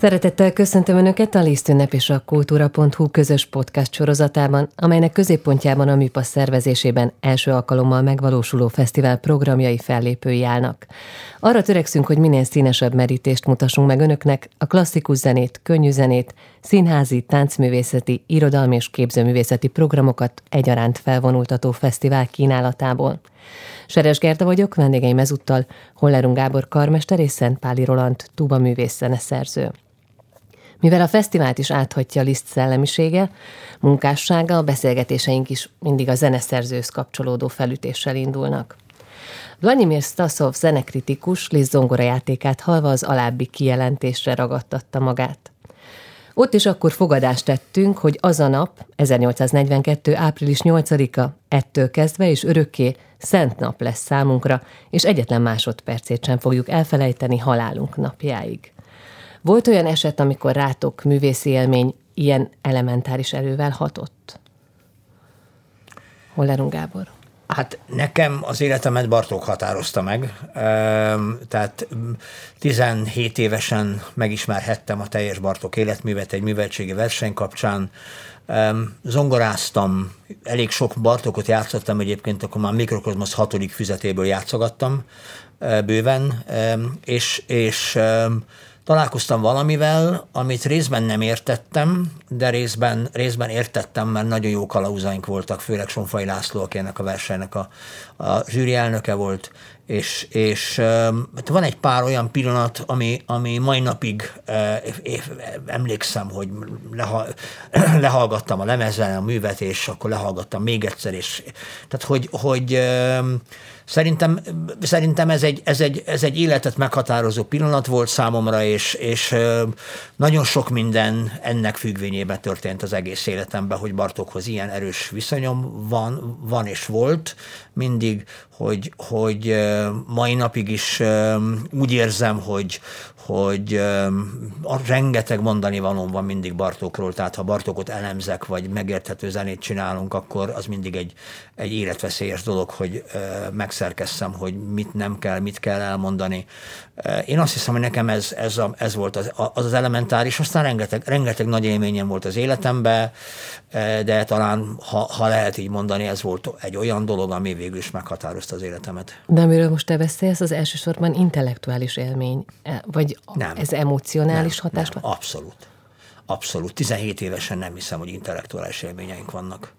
Szeretettel köszöntöm Önöket a Lisztünnep és a Kultúra.hu közös podcast sorozatában, amelynek középpontjában a műpasz szervezésében első alkalommal megvalósuló fesztivál programjai fellépői állnak. Arra törekszünk, hogy minél színesebb merítést mutassunk meg Önöknek, a klasszikus zenét, könnyű zenét, színházi, táncművészeti, irodalmi és képzőművészeti programokat egyaránt felvonultató fesztivál kínálatából. Seres Gerda vagyok, vendégeim ezúttal Hollerung Gábor karmester és Szentpáli Roland tuba művész zeneszerző. Mivel a fesztivált is áthatja Liszt szellemisége, munkássága, a beszélgetéseink is mindig a zeneszerzőhöz kapcsolódó felütéssel indulnak. Vladimir Stasov zenekritikus Liszt játékát halva az alábbi kijelentésre ragadtatta magát. Ott is akkor fogadást tettünk, hogy az a nap, 1842. április 8-a, ettől kezdve és örökké szent nap lesz számunkra, és egyetlen másodpercét sem fogjuk elfelejteni halálunk napjáig. Volt olyan eset, amikor rátok művészi élmény ilyen elementáris erővel hatott? Hollerung Gábor. Hát nekem az életemet Bartók határozta meg, tehát 17 évesen megismerhettem a teljes Bartók életművet egy műveltségi verseny kapcsán, zongoráztam, elég sok Bartókot játszottam egyébként, akkor már Mikrokozmosz hatodik füzetéből játszogattam bőven, és, és találkoztam valamivel, amit részben nem értettem, de részben, részben értettem, mert nagyon jó kalauzaink voltak, főleg Sonfai László, aki ennek a versenynek a, a zsűri elnöke volt, és, és hát van egy pár olyan pillanat, ami, ami mai napig eh, emlékszem, hogy leha, lehallgattam a lemezen a művet, és akkor lehallgattam még egyszer, és tehát hogy, hogy Szerintem, szerintem ez, egy, ez, egy, ez egy életet meghatározó pillanat volt számomra, és, és nagyon sok minden ennek függvényében történt az egész életemben, hogy Bartokhoz ilyen erős viszonyom van, van és volt. Mindig, hogy, hogy mai napig is úgy érzem, hogy, hogy a rengeteg mondani valóm van mindig Bartókról, tehát ha Bartókot elemzek, vagy megérthető zenét csinálunk, akkor az mindig egy, egy életveszélyes dolog, hogy megszerkesszem, hogy mit nem kell, mit kell elmondani. Én azt hiszem, hogy nekem ez, ez, a, ez volt az, az az elementáris, aztán rengeteg, rengeteg nagy élményem volt az életemben, de talán, ha, ha lehet így mondani, ez volt egy olyan dolog, ami végül is meghatározta az életemet. De amiről most te beszélsz, az elsősorban intellektuális élmény, e, vagy nem, ez emocionális nem, hatás? Nem, abszolút. Abszolút. 17 évesen nem hiszem, hogy intellektuális élményeink vannak.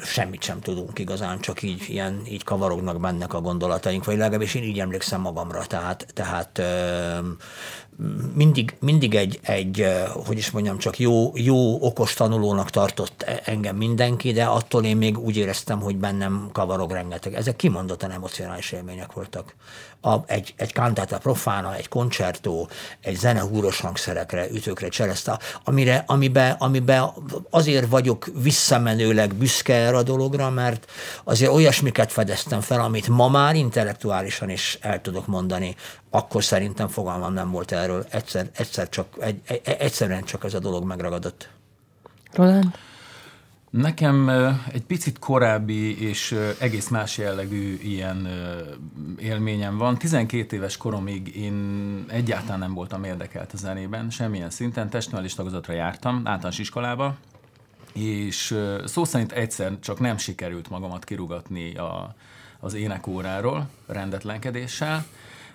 Semmit sem tudunk igazán, csak így, ilyen, így kavarognak bennek a gondolataink, vagy legalábbis én így emlékszem magamra, tehát, tehát mindig, mindig egy, egy, hogy is mondjam, csak jó, jó, okos tanulónak tartott engem mindenki, de attól én még úgy éreztem, hogy bennem kavarog rengeteg. Ezek kimondottan emocionális élmények voltak. A, egy, egy cantata profana, egy koncertó, egy zene húros hangszerekre, ütőkre, csereszta, amire, amiben, amiben azért vagyok visszamenőleg büszke erre a dologra, mert azért olyasmiket fedeztem fel, amit ma már intellektuálisan is el tudok mondani akkor szerintem fogalmam nem volt erről. Egyszer, egyszer csak, egy, egy, egyszerűen csak ez a dolog megragadott. Roland? Nekem egy picit korábbi és egész más jellegű ilyen élményem van. 12 éves koromig én egyáltalán nem voltam érdekelt a zenében, semmilyen szinten. Testnevelés tagozatra jártam, általános iskolába, és szó szerint egyszer csak nem sikerült magamat kirugatni a, az énekóráról rendetlenkedéssel,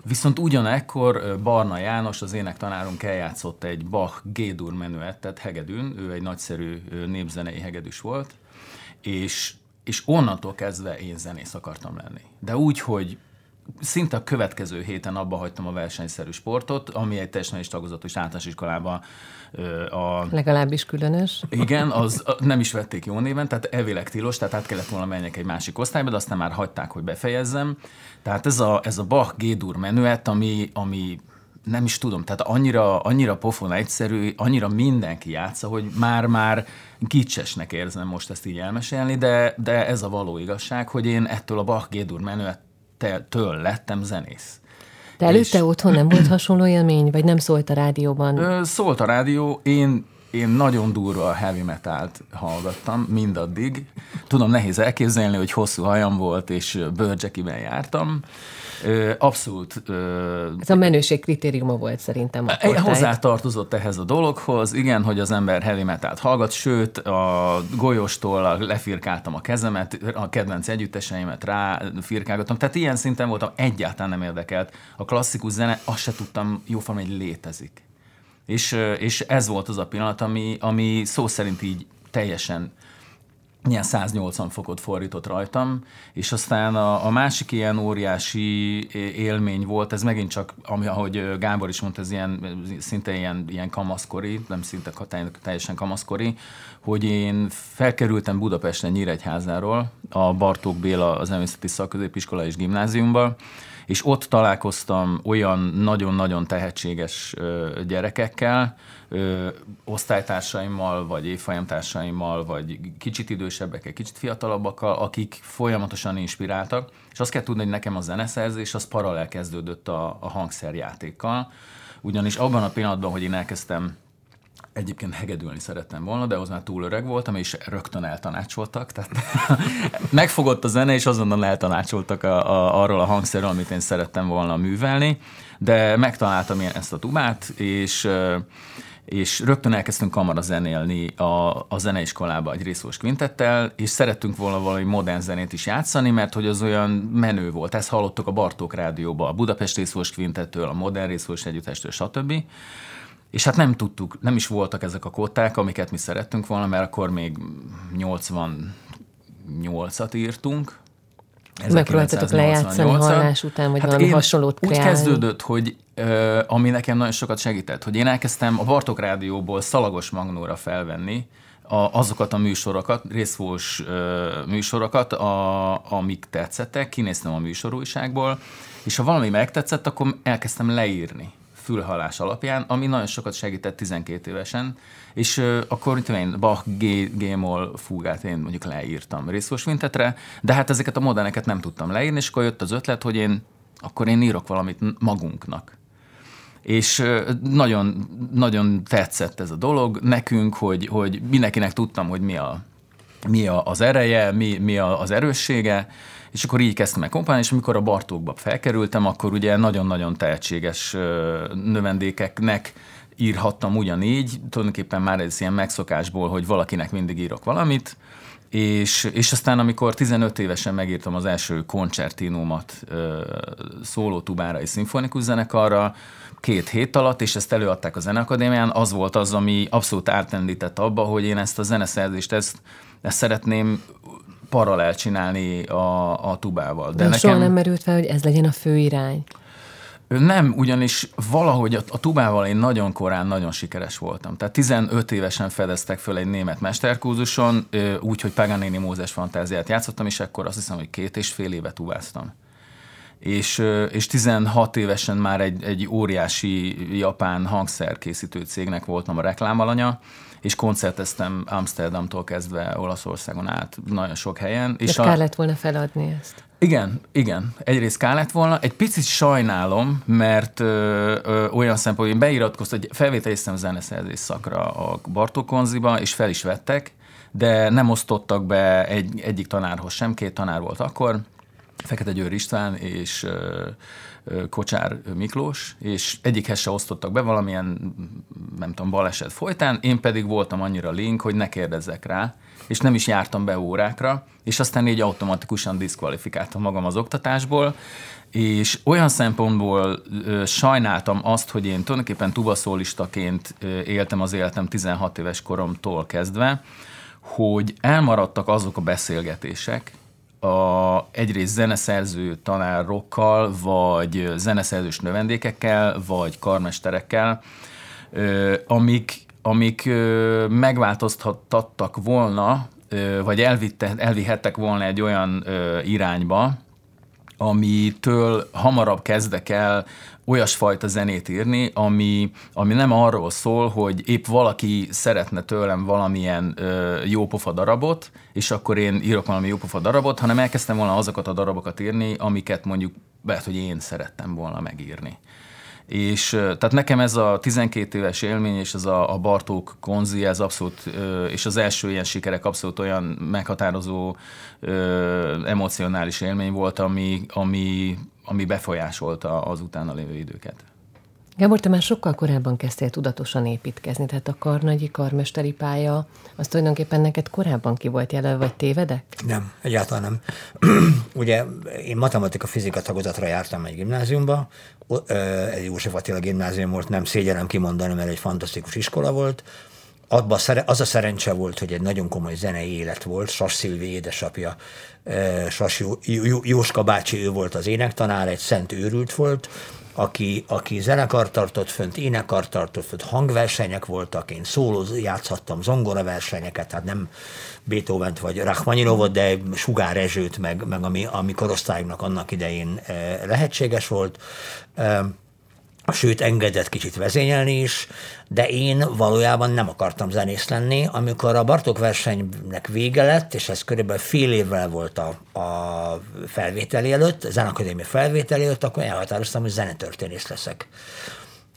Viszont ugyanekkor Barna János, az énektanárunk eljátszott egy Bach G-dur menüettet hegedűn, ő egy nagyszerű népzenei hegedűs volt, és, és onnantól kezdve én zenész akartam lenni. De úgy, hogy szinte a következő héten abba hagytam a versenyszerű sportot, ami egy is tagozatos általános iskolában a... Legalábbis különös. Igen, az nem is vették jó néven, tehát elvileg tilos, tehát át kellett volna menjek egy másik osztályba, de aztán már hagyták, hogy befejezzem. Tehát ez a, ez a Bach G-dur menüet, ami, ami nem is tudom, tehát annyira, annyira pofon egyszerű, annyira mindenki játsza, hogy már-már kicsesnek érzem most ezt így elmesélni, de, de ez a való igazság, hogy én ettől a Bach G-dur menüettől lettem zenész. De előtte és... otthon nem volt hasonló élmény, vagy nem szólt a rádióban? Ö, szólt a rádió, én én nagyon durva heavy metalt hallgattam mindaddig. Tudom, nehéz elképzelni, hogy hosszú hajam volt, és bőrcsekiben jártam. Abszolút. Ez a menőség kritériuma volt szerintem. Hozzá tartozott ehhez a dologhoz, igen, hogy az ember heavy metalt hallgat, sőt, a golyóstól lefirkáltam a kezemet, a kedvenc együtteseimet rá firkálgattam, tehát ilyen szinten voltam, egyáltalán nem érdekelt. A klasszikus zene, azt se tudtam jóforma, hogy létezik. És, és ez volt az a pillanat, ami, ami szó szerint így teljesen ilyen 180 fokot fordított rajtam, és aztán a, a másik ilyen óriási élmény volt, ez megint csak, ami, ahogy Gábor is mondta, ez ilyen, szinte ilyen, ilyen kamaszkori, nem szinte teljesen kamaszkori, hogy én felkerültem Budapesten Nyíregyházáról, a Bartók Béla az Emészeti Szakközépiskola és Gimnáziumban, és ott találkoztam olyan nagyon-nagyon tehetséges gyerekekkel, osztálytársaimmal, vagy évfolyamtársaimmal, vagy kicsit idősebbekkel, kicsit fiatalabbakkal, akik folyamatosan inspiráltak, és azt kell tudni, hogy nekem a zeneszerzés az paralel kezdődött a, a hangszerjátékkal, ugyanis abban a pillanatban, hogy én elkezdtem Egyébként hegedülni szerettem volna, de az már túl öreg voltam, és rögtön eltanácsoltak. Tehát megfogott a zene, és azonnal eltanácsoltak a, a, arról a hangszerről, amit én szerettem volna művelni. De megtaláltam ezt a tubát, és és rögtön elkezdtünk kamara zenélni a, a zeneiskolába egy részós kvintettel, és szerettünk volna valami modern zenét is játszani, mert hogy az olyan menő volt. Ezt hallottuk a Bartók rádióba, a Budapest részós kvintettől, a modern részós együttestől, stb. És hát nem tudtuk, nem is voltak ezek a kóták, amiket mi szerettünk volna, mert akkor még 88-at írtunk. Megpróbáltatok lejátszani hallás után, vagy hát valami hasonlót kreálni. Úgy kezdődött, hogy ami nekem nagyon sokat segített, hogy én elkezdtem a Bartok Rádióból Szalagos Magnóra felvenni a, azokat a műsorokat, részfós műsorokat, a, amik tetszettek, kinéztem a műsorújságból, és ha valami megtetszett, akkor elkezdtem leírni fülhallás alapján, ami nagyon sokat segített 12 évesen, és uh, akkor mit én Bach G, G-moll fúgát én mondjuk leírtam részos vintetre, de hát ezeket a moderneket nem tudtam leírni, és akkor jött az ötlet, hogy én akkor én írok valamit magunknak. És nagyon, nagyon tetszett ez a dolog nekünk, hogy, hogy mindenkinek tudtam, hogy mi, a, mi az ereje, mi, mi az erőssége, és akkor így kezdtem el kompánálni, és amikor a Bartókba felkerültem, akkor ugye nagyon-nagyon tehetséges növendékeknek írhattam ugyanígy, tulajdonképpen már ez ilyen megszokásból, hogy valakinek mindig írok valamit, és, és aztán, amikor 15 évesen megírtam az első koncertinómat szólótubára és szimfonikus zenekarra, két hét alatt, és ezt előadták a Zeneakadémián, az volt az, ami abszolút átlendített abba, hogy én ezt a zeneszerzést, ezt, ezt szeretném paralel csinálni a, a tubával. De, De nekem... soha nem merült fel, hogy ez legyen a fő irány. Nem, ugyanis valahogy a, a tubával én nagyon korán nagyon sikeres voltam. Tehát 15 évesen fedeztek föl egy német mesterkúzuson, úgy, hogy Paganini Mózes fantáziát játszottam, és akkor azt hiszem, hogy két és fél éve tubáztam. És, és 16 évesen már egy, egy óriási japán hangszerkészítő cégnek voltam a reklámalanya, és koncerteztem Amsterdamtól kezdve Olaszországon át nagyon sok helyen. És a... kellett volna feladni ezt. Igen, igen. Egyrészt kellett volna. Egy picit sajnálom, mert ö, ö, olyan szempont, hogy én beiratkoztam, hogy felvételiztem zeneszerzés szakra a Bartókonziba, és fel is vettek, de nem osztottak be egy, egyik tanárhoz sem, két tanár volt akkor, Fekete Győr István és ö, Kocsár Miklós, és egyikhez se osztottak be valamilyen, nem tudom, baleset folytán, én pedig voltam annyira link, hogy ne kérdezzek rá, és nem is jártam be órákra, és aztán így automatikusan diszkvalifikáltam magam az oktatásból, és olyan szempontból ö, sajnáltam azt, hogy én tulajdonképpen tubaszólistaként ö, éltem az életem 16 éves koromtól kezdve, hogy elmaradtak azok a beszélgetések, a, egyrészt zeneszerző tanárokkal, vagy zeneszerzős növendékekkel, vagy karmesterekkel, amik, amik megváltoztattak volna, vagy elvitte, elvihettek volna egy olyan irányba, amitől hamarabb kezdek el olyasfajta zenét írni, ami, ami nem arról szól, hogy épp valaki szeretne tőlem valamilyen ö, jópofa darabot, és akkor én írok valami jópofa darabot, hanem elkezdtem volna azokat a darabokat írni, amiket mondjuk lehet, hogy én szerettem volna megírni. És tehát nekem ez a 12 éves élmény, és ez a, a Bartók konzi, ez abszolút, és az első ilyen sikerek abszolút olyan meghatározó emocionális élmény volt, ami, ami, ami befolyásolta az utána lévő időket. Gábor, te már sokkal korábban kezdtél tudatosan építkezni, tehát a karnagyi karmesteri pálya, az tulajdonképpen neked korábban ki volt jelölve, vagy tévedek? Nem, egyáltalán nem. Ugye én matematika-fizika tagozatra jártam egy gimnáziumba, egy József Attila gimnázium volt, nem szégyenem kimondani, mert egy fantasztikus iskola volt, abba az a szerencse volt, hogy egy nagyon komoly zenei élet volt. Sas Szilvi édesapja, Sas Jóska bácsi, ő volt az énektanár, egy szent őrült volt, aki, aki zenekar tartott fönt, énekar tartott fönt, hangversenyek voltak, én szóló játszhattam zongora versenyeket, tehát nem beethoven vagy Rachmaninovot, de Sugár Ezsőt, meg, meg ami, ami korosztályunknak annak idején lehetséges volt sőt engedett kicsit vezényelni is, de én valójában nem akartam zenész lenni. Amikor a Bartók versenynek vége lett, és ez körülbelül fél évvel volt a, a felvételi előtt, a Zenakadémia felvételi előtt, akkor elhatároztam, hogy zenetörténész leszek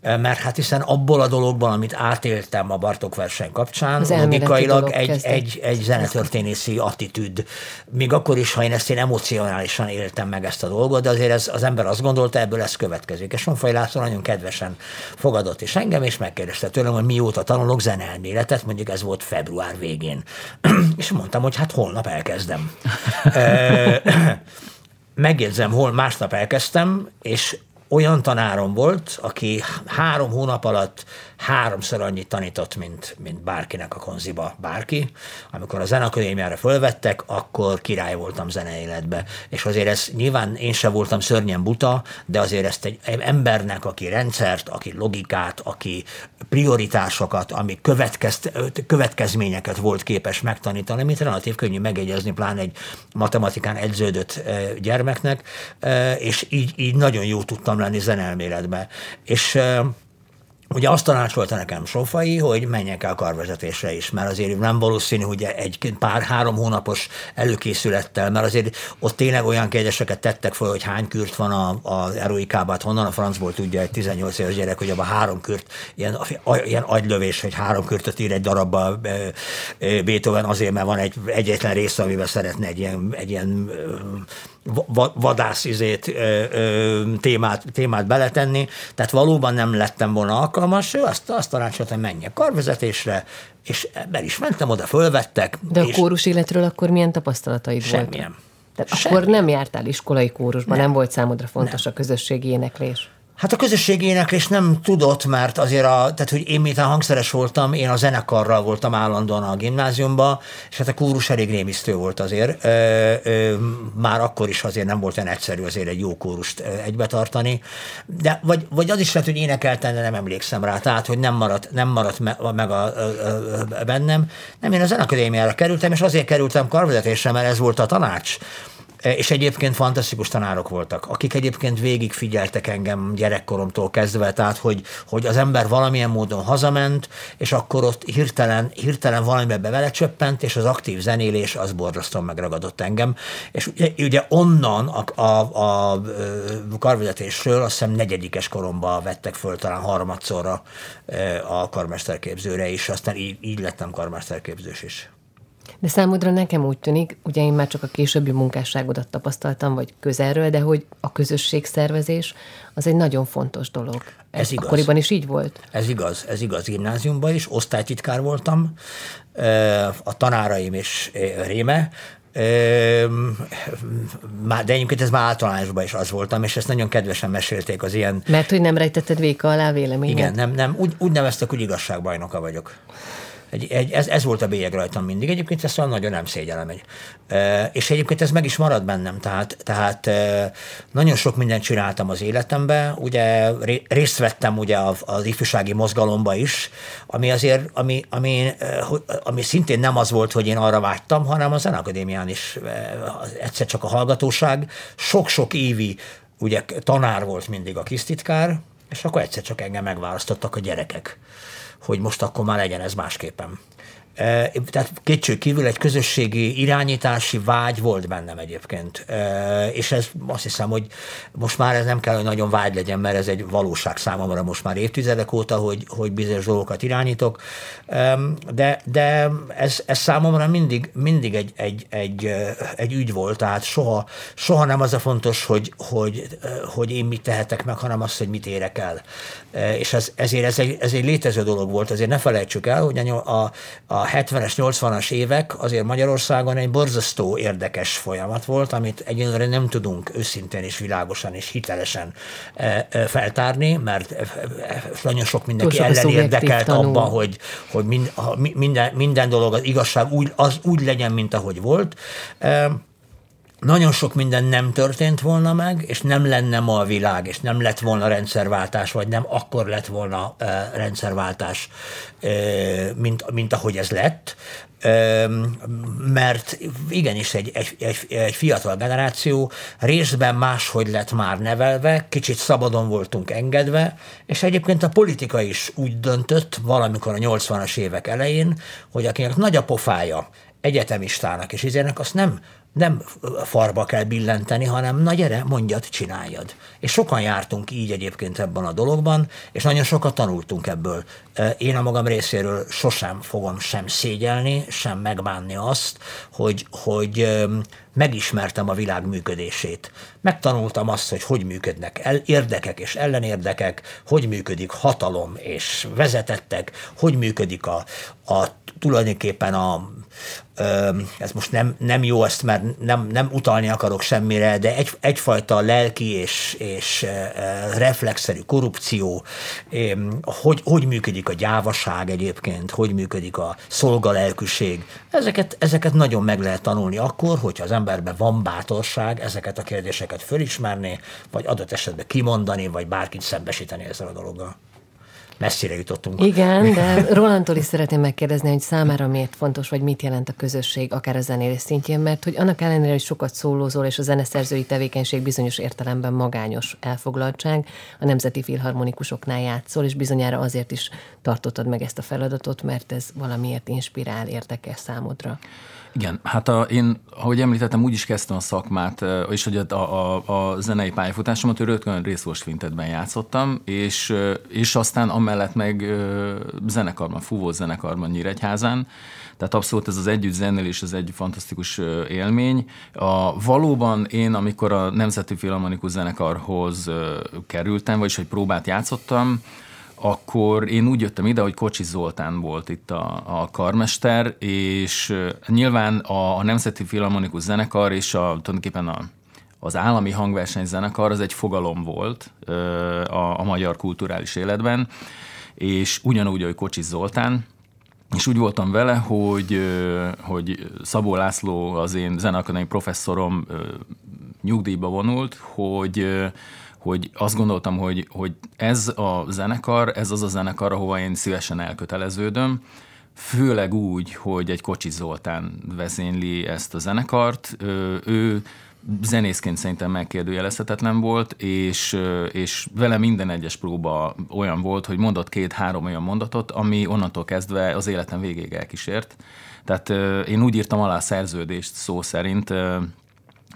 mert hát hiszen abból a dologból, amit átéltem a Bartok verseny kapcsán, az logikailag egy, egy, egy zenetörténészi attitűd. Még akkor is, ha én ezt én emocionálisan éltem meg ezt a dolgot, de azért ez, az ember azt gondolta, ebből ez következik. És Sonfai László nagyon kedvesen fogadott is engem, és megkérdezte tőlem, hogy mióta tanulok zeneelméletet, mondjuk ez volt február végén. és mondtam, hogy hát holnap elkezdem. Megjegyzem, hol másnap elkezdtem, és olyan tanárom volt, aki három hónap alatt háromszor annyit tanított, mint, mint bárkinek a konziba bárki. Amikor a zenakadémiára fölvettek, akkor király voltam zeneéletbe. És azért ez nyilván én sem voltam szörnyen buta, de azért ezt egy embernek, aki rendszert, aki logikát, aki prioritásokat, ami következ, következményeket volt képes megtanítani, mint relatív könnyű megegyezni, pláne egy matematikán edződött gyermeknek, és így, így nagyon jó tudtam lenni zenelméletbe. És Ugye azt tanácsolta nekem Sofai, hogy menjek el karvezetésre is, mert azért nem valószínű, hogy egy pár három hónapos előkészülettel, mert azért ott tényleg olyan kérdéseket tettek fel, hogy hány kürt van az eroikában, hát honnan a francból tudja egy 18 éves gyerek, hogy abban három kürt, ilyen, ilyen agylövés, hogy három kürtöt ír egy darabba Beethoven azért, mert van egy egyetlen része, amiben szeretne egy ilyen, egy ilyen vadász izét, témát, témát beletenni, tehát valóban nem lettem volna alkalmas, ő azt, azt tanácsolta, hogy menjek karvezetésre, és be is mentem, oda fölvettek. De a kórus életről akkor milyen tapasztalataid semmilyen. Tehát Semmilyen. akkor nem jártál iskolai kórusban, nem, nem volt számodra fontos nem. a közösségi éneklés? Hát a közösségi éneklés nem tudott, mert azért, a, tehát hogy én miután hangszeres voltam, én a zenekarral voltam állandóan a gimnáziumban, és hát a kórus elég rémisztő volt azért. Ö, ö, már akkor is azért nem volt olyan egyszerű azért egy jó kórust egybetartani. De vagy, vagy az is lehet, hogy énekeltem, de nem emlékszem rá, tehát hogy nem maradt, nem maradt me, meg a, a, a, bennem. Nem, én a zenakadémiára kerültem, és azért kerültem karvezetésre, mert ez volt a tanács és egyébként fantasztikus tanárok voltak, akik egyébként végig figyeltek engem gyerekkoromtól kezdve, tehát hogy, hogy az ember valamilyen módon hazament, és akkor ott hirtelen, hirtelen valamibe vele csöppent, és az aktív zenélés az borzasztóan megragadott engem. És ugye, ugye onnan a, a, a karvezetésről azt hiszem negyedikes koromban vettek föl talán harmadszorra e, a karmesterképzőre is, aztán így, így lettem karmesterképzős is. De számodra nekem úgy tűnik, ugye én már csak a későbbi munkásságodat tapasztaltam, vagy közelről, de hogy a közösségszervezés az egy nagyon fontos dolog. Ez, ez igaz. Akkoriban is így volt? Ez igaz, ez igaz. Gimnáziumban is, osztálytitkár voltam, a tanáraim is réme, de egyébként ez már általánosban is az voltam, és ezt nagyon kedvesen mesélték az ilyen... Mert hogy nem rejtetted véka alá véleményed? Igen, nem, nem úgy, úgy neveztek, hogy igazságbajnoka vagyok. Egy, egy, ez, ez volt a bélyeg rajtam mindig. Egyébként ezt olyan nagyon nem szégyellem. Egy. És egyébként ez meg is marad bennem. Tehát, tehát nagyon sok mindent csináltam az életemben. Ugye részt vettem ugye az ifjúsági mozgalomba is, ami azért, ami, ami, ami szintén nem az volt, hogy én arra vágytam, hanem a Zenakadémián is egyszer csak a hallgatóság. Sok-sok évi ugye tanár volt mindig a kisztitkár, és akkor egyszer csak engem megválasztottak a gyerekek hogy most akkor már legyen ez másképpen. Tehát kétség kívül egy közösségi irányítási vágy volt bennem egyébként. És ez azt hiszem, hogy most már ez nem kell, hogy nagyon vágy legyen, mert ez egy valóság számomra most már évtizedek óta, hogy, hogy bizonyos dolgokat irányítok. De, de ez, ez számomra mindig, mindig egy, egy, egy, egy ügy volt, tehát soha, soha nem az a fontos, hogy, hogy, hogy én mit tehetek meg, hanem az, hogy mit érek el. És ez, ezért ez egy, ez egy létező dolog volt, azért ne felejtsük el, hogy a, a, a 70-es, 80-as évek azért Magyarországon egy borzasztó érdekes folyamat volt, amit egyelőre nem tudunk őszintén és világosan és hitelesen feltárni, mert nagyon sok mindenki ellen érdekelt abban, hogy, hogy minden, minden dolog, az igazság úgy, az úgy legyen, mint ahogy volt nagyon sok minden nem történt volna meg, és nem lenne ma a világ, és nem lett volna rendszerváltás, vagy nem akkor lett volna rendszerváltás, mint, mint ahogy ez lett, mert igenis egy, egy, egy, egy fiatal generáció részben máshogy lett már nevelve, kicsit szabadon voltunk engedve, és egyébként a politika is úgy döntött valamikor a 80-as évek elején, hogy akinek nagy a pofája egyetemistának és izének, azt nem nem farba kell billenteni, hanem na gyere, mondjad, csináljad. És sokan jártunk így egyébként ebben a dologban, és nagyon sokat tanultunk ebből. Én a magam részéről sosem fogom sem szégyelni, sem megbánni azt, hogy, hogy megismertem a világ működését. Megtanultam azt, hogy hogy működnek el, érdekek és ellenérdekek, hogy működik hatalom és vezetettek, hogy működik a, a tulajdonképpen a, ez most nem, nem jó ezt, mert nem, nem utalni akarok semmire, de egy, egyfajta lelki és, és reflexzerű korrupció, hogy, hogy működik a gyávaság egyébként, hogy működik a szolgalelkűség. Ezeket, ezeket nagyon meg lehet tanulni akkor, hogyha az emberben van bátorság ezeket a kérdéseket fölismerni, vagy adott esetben kimondani, vagy bárkit szembesíteni ezzel a dologgal messzire jutottunk. Igen, de Rolandtól is szeretném megkérdezni, hogy számára miért fontos, vagy mit jelent a közösség, akár a zenélés szintjén, mert hogy annak ellenére, hogy sokat szólózol, és a zeneszerzői tevékenység bizonyos értelemben magányos elfoglaltság, a Nemzeti Filharmonikusoknál játszol, és bizonyára azért is tartottad meg ezt a feladatot, mert ez valamiért inspirál, érdekes számodra. Igen, hát a, én, ahogy említettem, úgy is kezdtem a szakmát, és hogy a, a, a zenei pályafutásomat rögtön részvors fintetben játszottam, és, és aztán amellett meg zenekarban, fúvó zenekarban Nyíregyházán, tehát abszolút ez az együtt zenélés, ez egy fantasztikus élmény. A, valóban én, amikor a Nemzeti Filharmonikus Zenekarhoz kerültem, vagyis hogy próbát játszottam, akkor én úgy jöttem ide, hogy Kocsi Zoltán volt itt a, a karmester, és nyilván a, a Nemzeti Filharmonikus Zenekar és a, tulajdonképpen a, az állami hangversenyzenekar az egy fogalom volt a, a magyar kulturális életben, és ugyanúgy, hogy Kocsi Zoltán, és úgy voltam vele, hogy, hogy Szabó László, az én zeneakadémiai professzorom nyugdíjba vonult, hogy hogy azt gondoltam, hogy, hogy ez a zenekar, ez az a zenekar, ahova én szívesen elköteleződöm, főleg úgy, hogy egy Kocsi Zoltán vezényli ezt a zenekart. Ő, zenészként szerintem megkérdőjelezhetetlen volt, és, és vele minden egyes próba olyan volt, hogy mondott két-három olyan mondatot, ami onnantól kezdve az életem végéig elkísért. Tehát én úgy írtam alá a szerződést szó szerint,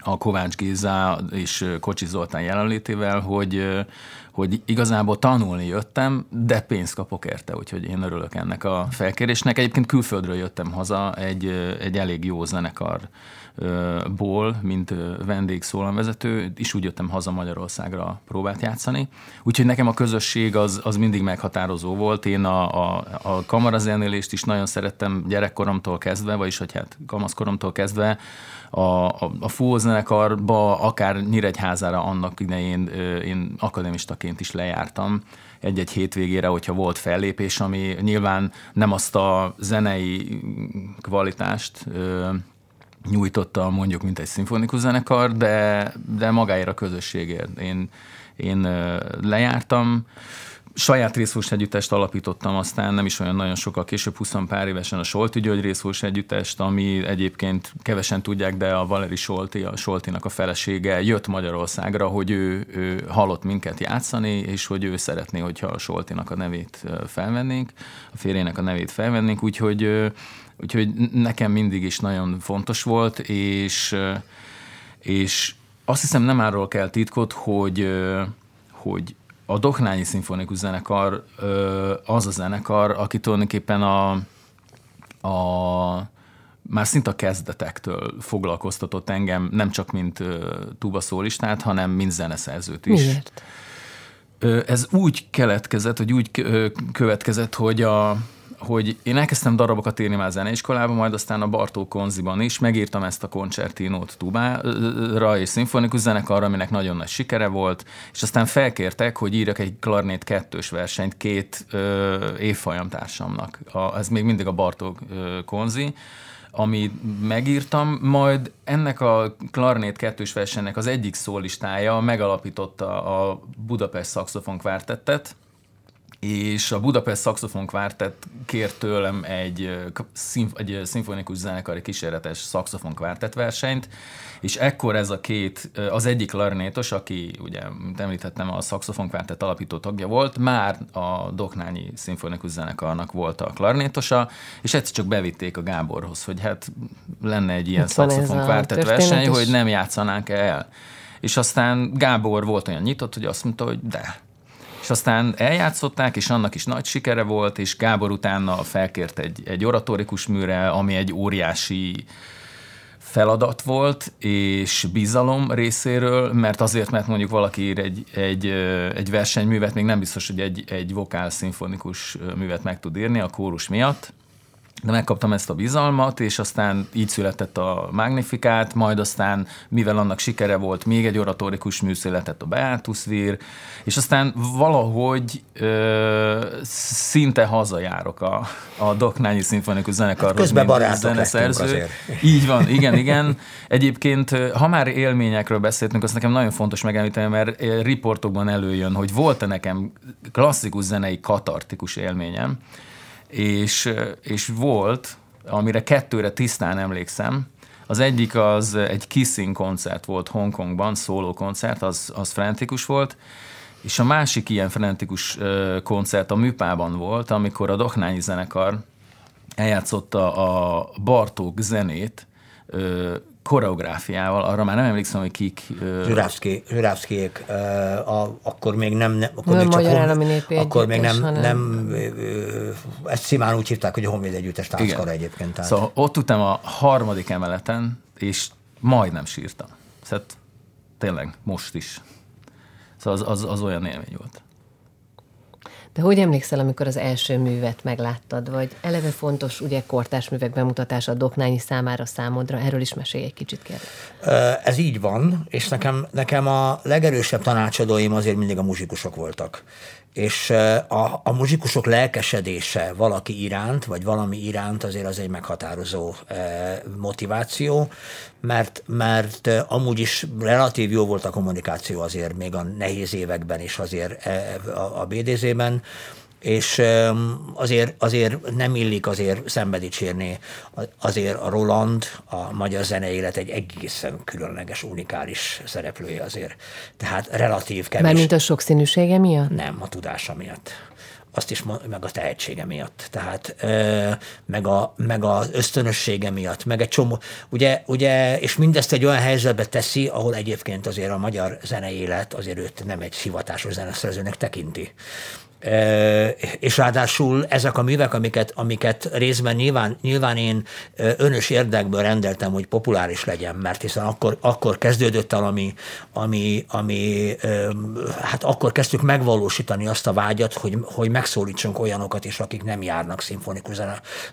a Kovács Géza és Kocsi Zoltán jelenlétével, hogy, hogy igazából tanulni jöttem, de pénzt kapok érte, úgyhogy én örülök ennek a felkérésnek. Egyébként külföldről jöttem haza egy, egy elég jó zenekar ból, mint vendégszólamvezető, is úgy jöttem haza Magyarországra próbát játszani. Úgyhogy nekem a közösség az, az mindig meghatározó volt. Én a, a, a kamarazenélést is nagyon szerettem gyerekkoromtól kezdve, vagyis hogy hát kamaszkoromtól kezdve a, a, a full zenekarba, akár Nyíregyházára annak idején én akadémistaként is lejártam egy-egy hétvégére, hogyha volt fellépés, ami nyilván nem azt a zenei kvalitást nyújtotta mondjuk, mint egy szimfonikus zenekar, de, de magáért a közösségért. Én, én lejártam, saját részfús együttest alapítottam, aztán nem is olyan nagyon sokkal később, 20 pár évesen a Solti György részfús együttest, ami egyébként kevesen tudják, de a Valeri Solti, a Soltinak a felesége jött Magyarországra, hogy ő, ő hallott minket játszani, és hogy ő szeretné, hogyha a Soltinak a nevét felvennénk, a férjének a nevét felvennénk, úgyhogy Úgyhogy nekem mindig is nagyon fontos volt, és, és azt hiszem nem arról kell titkot, hogy, hogy a Doknányi Szimfonikus Zenekar az a zenekar, aki tulajdonképpen a, a már szinte a kezdetektől foglalkoztatott engem, nem csak mint tuba szólistát, hanem mint zeneszerzőt is. Miért? Ez úgy keletkezett, hogy úgy következett, hogy a, hogy én elkezdtem darabokat írni már zeneiskolában, majd aztán a Bartók Konziban is, megírtam ezt a koncertinót tubára és szimfonikus zenekarra, aminek nagyon nagy sikere volt, és aztán felkértek, hogy írjak egy klarnét kettős versenyt két ö, évfolyam társamnak. A, ez még mindig a Bartók ö, Konzi, amit megírtam, majd ennek a klarnét kettős versenynek az egyik szólistája megalapította a Budapest Saxophone Quartettet, és a Budapest Saxophone Quartet kért tőlem egy, szimf- egy szimfonikus zenekari kísérletes szaxofon kvártett versenyt, és ekkor ez a két, az egyik klarinétos, aki ugye, mint említettem, a szaxofon kvártett alapító tagja volt, már a Doknányi Szimfonikus Zenekarnak volt a klarinétosa, és egyszer csak bevitték a Gáborhoz, hogy hát lenne egy ilyen szaxofon kvártett verseny, hogy nem játszanánk el. És aztán Gábor volt olyan nyitott, hogy azt mondta, hogy de, és aztán eljátszották, és annak is nagy sikere volt, és Gábor utána felkért egy, egy oratórikus műre, ami egy óriási feladat volt, és bizalom részéről, mert azért, mert mondjuk valaki ír egy, egy, egy versenyművet, még nem biztos, hogy egy, egy vokál szimfonikus művet meg tud írni a kórus miatt, de megkaptam ezt a bizalmat, és aztán így született a Magnifikát, majd aztán, mivel annak sikere volt, még egy oratórikus mű született a Beatus Vír, és aztán valahogy ö, szinte hazajárok a, a Doknányi Szimfonikus Zenekarhoz, hát közben barátok zeneszerző. Így van, igen, igen. Egyébként, ha már élményekről beszéltünk, azt nekem nagyon fontos megemlíteni, mert riportokban előjön, hogy volt-e nekem klasszikus zenei katartikus élményem, és, és volt, amire kettőre tisztán emlékszem, az egyik az egy kissing koncert volt Hongkongban, szóló koncert, az, az frenetikus volt, és a másik ilyen frenetikus koncert a Műpában volt, amikor a Doknányi zenekar eljátszotta a Bartók zenét koreográfiával, arra már nem emlékszem, hogy kik... Zsirávszki, uh, akkor még nem... nem akkor nem még csak hon, Akkor még nem, hanem... nem ezt simán úgy hívták, hogy a Honvéd Együttes Tánckara egyébként. Tehát. Szóval ott utána a harmadik emeleten, és majdnem sírtam. Szóval tényleg, most is. Szóval az, az, az olyan élmény volt. De hogy emlékszel, amikor az első művet megláttad, vagy eleve fontos ugye kortárs művek bemutatása a Doknányi számára számodra? Erről is mesélj egy kicsit, kérlek. Ez így van, és nekem, nekem a legerősebb tanácsadóim azért mindig a muzsikusok voltak és a, a muzsikusok lelkesedése valaki iránt, vagy valami iránt azért az egy meghatározó motiváció, mert, mert amúgy is relatív jó volt a kommunikáció azért még a nehéz években is azért a, a BDZ-ben, és azért, azért nem illik azért szembedicsérni azért a Roland, a magyar zene élet egy egészen különleges, unikális szereplője azért. Tehát relatív kevés. Mármint a sokszínűsége miatt? Nem, a tudása miatt azt is meg a tehetsége miatt, tehát meg, a, meg az ösztönössége miatt, meg egy csomó, ugye, ugye, és mindezt egy olyan helyzetbe teszi, ahol egyébként azért a magyar zeneélet azért őt nem egy hivatásos zeneszerzőnek tekinti és ráadásul ezek a művek, amiket, amiket részben nyilván, nyilván én önös érdekből rendeltem, hogy populáris legyen, mert hiszen akkor, akkor kezdődött el, ami, ami, ami hát akkor kezdtük megvalósítani azt a vágyat, hogy, hogy megszólítsunk olyanokat is, akik nem járnak szimfonikus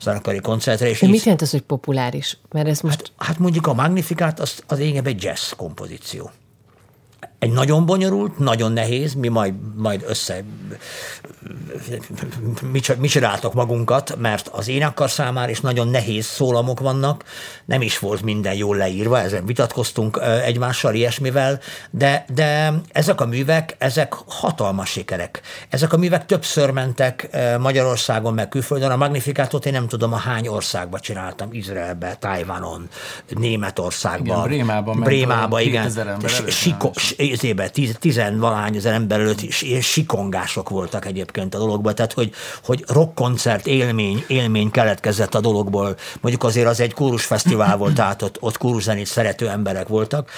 zenekari koncertre. És De mit jelent az, hogy populáris? Mert ez most... Hát, hát mondjuk a Magnifikát az, az lényegében egy jazz kompozíció egy nagyon bonyolult, nagyon nehéz, mi majd, majd össze mi, csináltok magunkat, mert az énekkar számára is nagyon nehéz szólamok vannak, nem is volt minden jól leírva, ezen vitatkoztunk egymással ilyesmivel, de, de ezek a művek, ezek hatalmas sikerek. Ezek a művek többször mentek Magyarországon, meg külföldön. A Magnifikátot én nem tudom, a hány országba csináltam, Izraelbe, Tájvánon, Németországban. Igen, Brémában. Brémában, igen. Izébe, tiz, tizenvalány ezer ember előtt is ilyen sikongások voltak egyébként a dologban, tehát hogy, hogy rockkoncert élmény, élmény keletkezett a dologból. Mondjuk azért az egy kórusfesztivál volt, tehát ott, ott kóruszenét szerető emberek voltak,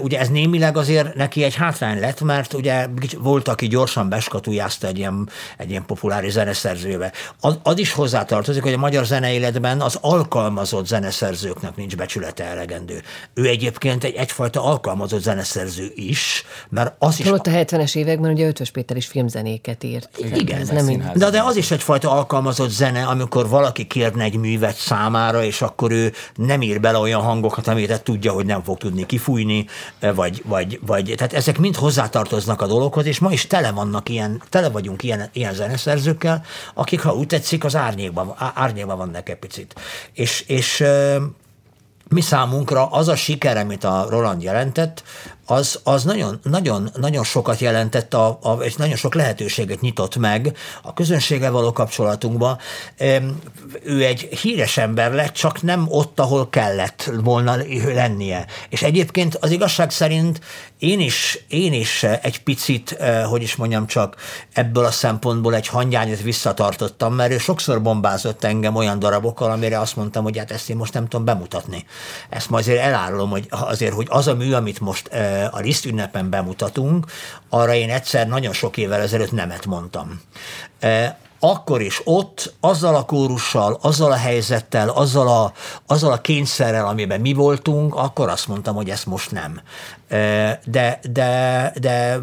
Ugye ez némileg azért neki egy hátrány lett, mert ugye volt, aki gyorsan beskatujázta egy ilyen, egy ilyen populáris zeneszerzőbe. Az, az is hozzátartozik, hogy a magyar zeneéletben az alkalmazott zeneszerzőknek nincs becsülete elegendő. Ő egyébként egy egyfajta alkalmazott zeneszerző is, mert az is... Ott a 70-es években ugye Ötvös Péter is filmzenéket írt. Igen, Igen ez nem de, de az is egyfajta alkalmazott zene, amikor valaki kérne egy művet számára, és akkor ő nem ír bele olyan hangokat, amit tudja, hogy nem fog tudni kifújni, vagy, vagy, vagy, tehát ezek mind hozzátartoznak a dologhoz, és ma is tele vannak ilyen, tele vagyunk ilyen, ilyen zeneszerzőkkel, akik, ha úgy tetszik, az árnyékban, árnyékban vannak egy picit. És, és mi számunkra az a siker, amit a Roland jelentett, az, az nagyon, nagyon, nagyon sokat jelentett, a, a, és nagyon sok lehetőséget nyitott meg a közönséggel való kapcsolatunkba. Ő egy híres ember lett, csak nem ott, ahol kellett volna lennie. És egyébként az igazság szerint én is, én is egy picit, eh, hogy is mondjam csak, ebből a szempontból egy hangyányot visszatartottam, mert ő sokszor bombázott engem olyan darabokkal, amire azt mondtam, hogy hát ezt én most nem tudom bemutatni. Ezt ma azért elárulom, hogy azért, hogy az a mű, amit most eh, a Liszt ünnepen bemutatunk, arra én egyszer nagyon sok évvel ezelőtt nemet mondtam akkor is ott, azzal a kórussal, azzal a helyzettel, azzal a, azzal a kényszerrel, amiben mi voltunk, akkor azt mondtam, hogy ezt most nem. De, de, de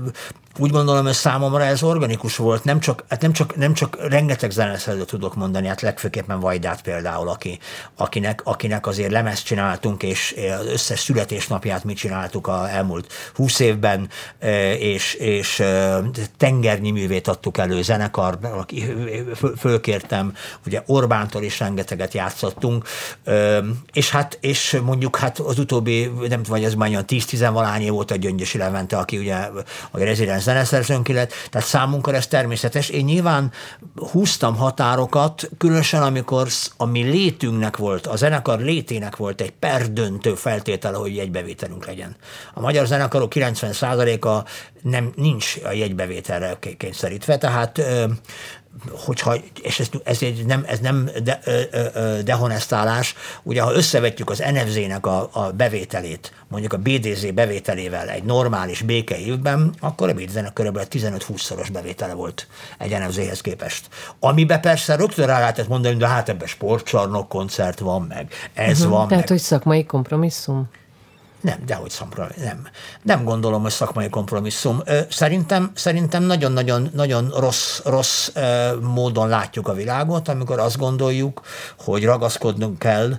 úgy gondolom, hogy számomra ez organikus volt, nem csak, hát nem csak, nem csak rengeteg zeneszerzőt tudok mondani, hát legfőképpen Vajdát például, aki, akinek, akinek azért lemezt csináltunk, és az összes születésnapját mi csináltuk a elmúlt húsz évben, e, és, és e, tengernyi művét adtuk elő zenekar, aki fölkértem, ugye Orbántól is rengeteget játszottunk, e, és hát, és mondjuk hát az utóbbi, nem vagy ez már olyan 10-10 valány volt a Gyöngyösi Levente, aki ugye a rezidens zeneszerzőnk lett, tehát számunkra ez természetes. Én nyilván húztam határokat, különösen amikor a mi létünknek volt, a zenekar létének volt egy perdöntő feltétele, hogy jegybevételünk legyen. A magyar zenekarok 90%-a nem, nincs a jegybevételre kényszerítve, tehát hogyha, és ez, ez, egy nem, ez nem de, ö, ö, dehonestálás, ugye ha összevetjük az NFZ-nek a, a bevételét, mondjuk a BDZ bevételével egy normális béke évben, akkor a BDZ-nek körülbelül 15-20-szoros bevétele volt egy NFZ-hez képest. Amiben persze rögtön rá lehetett mondani, de hát ebben sportcsarnok koncert van meg, ez uh-huh. van Tehát, meg. hogy szakmai kompromisszum? Nem, dehogy szakmai, nem. Nem gondolom, hogy szakmai kompromisszum. Szerintem, szerintem nagyon-nagyon nagyon rossz, rossz módon látjuk a világot, amikor azt gondoljuk, hogy ragaszkodnunk kell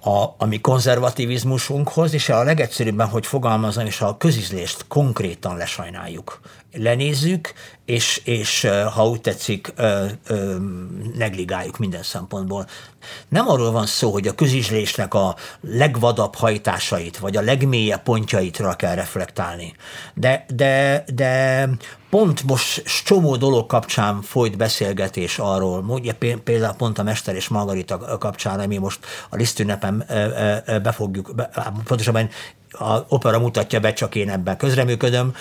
a, a mi konzervativizmusunkhoz, és a legegyszerűbben, hogy fogalmazom, és a közizlést konkrétan lesajnáljuk. Lenézzük, és, és ha úgy tetszik, negligáljuk minden szempontból. Nem arról van szó, hogy a közizlésnek a legvadabb hajtásait, vagy a legmélyebb pontjaitra kell reflektálni. De, de, de pont most csomó dolog kapcsán folyt beszélgetés arról, ugye például pont a Mester és Margarita kapcsán, ami most a lisztünnepen be fogjuk, pontosabban a opera mutatja be, csak én ebben közreműködöm,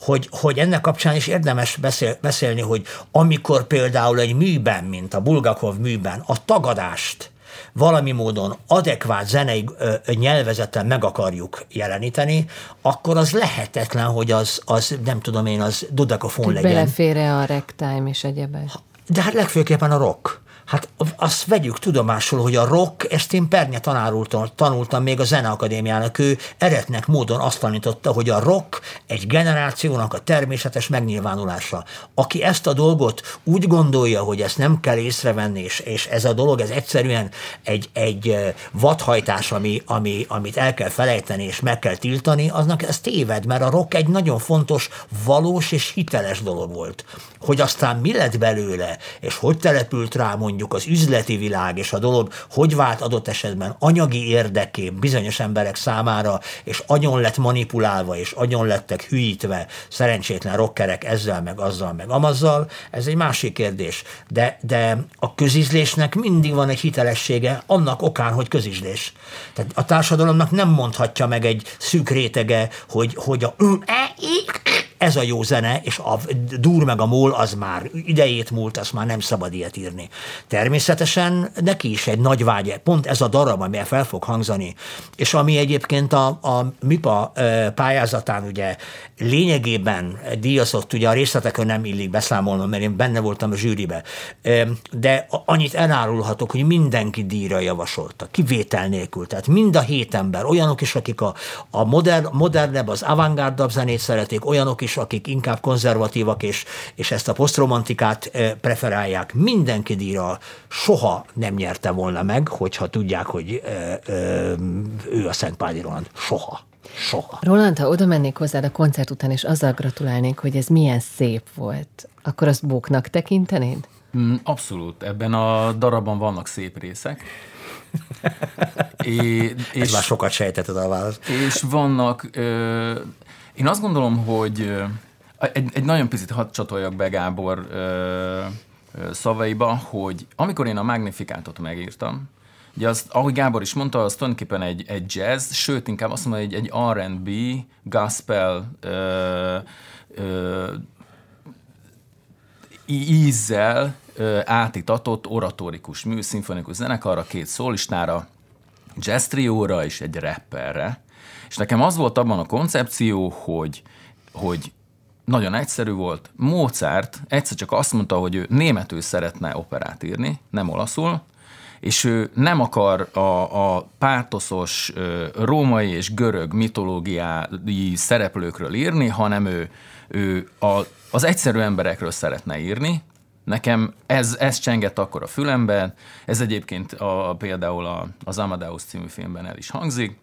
hogy, hogy ennek kapcsán is érdemes beszél, beszélni, hogy amikor például egy műben, mint a Bulgakov műben, a tagadást valami módon adekvát zenei nyelvezettel meg akarjuk jeleníteni, akkor az lehetetlen, hogy az, az nem tudom én, az dodakofon legyen. Belefér a ragtime és egyebek. De hát legfőképpen a rock. Hát azt vegyük tudomásul, hogy a rock, ezt én Pernye tanárultam, tanultam még a Zeneakadémiának, ő eretnek módon azt tanította, hogy a rock egy generációnak a természetes megnyilvánulása. Aki ezt a dolgot úgy gondolja, hogy ezt nem kell észrevenni, és, és ez a dolog, ez egyszerűen egy, egy vadhajtás, ami, ami, amit el kell felejteni, és meg kell tiltani, aznak ez téved, mert a rock egy nagyon fontos, valós és hiteles dolog volt. Hogy aztán mi lett belőle, és hogy települt rá mondjuk mondjuk az üzleti világ és a dolog hogy vált adott esetben anyagi érdeké bizonyos emberek számára, és agyon lett manipulálva, és agyon lettek hülyítve szerencsétlen rockerek ezzel, meg azzal, meg amazzal, ez egy másik kérdés. De, de a közizlésnek mindig van egy hitelessége annak okán, hogy közizlés. Tehát a társadalomnak nem mondhatja meg egy szűk rétege, hogy, hogy a ez a jó zene, és a dur meg a mól az már idejét múlt, azt már nem szabad ilyet írni. Természetesen neki is egy nagy vágy, pont ez a darab, ami fel fog hangzani, és ami egyébként a, a MIPA pályázatán ugye lényegében díjazott, ugye a részletekről nem illik beszámolnom, mert én benne voltam a zsűribe, de annyit elárulhatok, hogy mindenki díjra javasolta, kivétel nélkül. Tehát mind a hét ember, olyanok is, akik a, a modern, modernebb, az avantgárdabb zenét szeretik, olyanok is, akik inkább konzervatívak, és, és ezt a posztromantikát preferálják. Mindenki díjra soha nem nyerte volna meg, hogyha tudják, hogy ő a Szent Páli Roland. Soha. Soha. Roland, ha oda mennék hozzád a koncert után, és azzal gratulálnék, hogy ez milyen szép volt, akkor azt bóknak tekintenéd? Mm, abszolút. Ebben a darabban vannak szép részek. é, és, Ez már sokat sejtetted a választ. És vannak, ö, én azt gondolom, hogy egy, egy nagyon picit hadd csatoljak be Gábor szavaiba, hogy amikor én a Magnifikátot megírtam, Ugye azt, ahogy Gábor is mondta, az tulajdonképpen egy, egy jazz, sőt, inkább azt mondom, egy, egy R&B, gospel ö, ö, ízzel ö, átitatott oratórikus mű, szimfonikus zenekarra, két szólistára, jazz trióra és egy rapperre. És nekem az volt abban a koncepció, hogy, hogy nagyon egyszerű volt. Mozart egyszer csak azt mondta, hogy ő németül szeretne operát írni, nem olaszul, és ő nem akar a, a pártoszos római és görög mitológiai szereplőkről írni, hanem ő, ő a, az egyszerű emberekről szeretne írni, Nekem ez, ez csengett akkor a fülemben, ez egyébként a, például a, az Amadeus című filmben el is hangzik,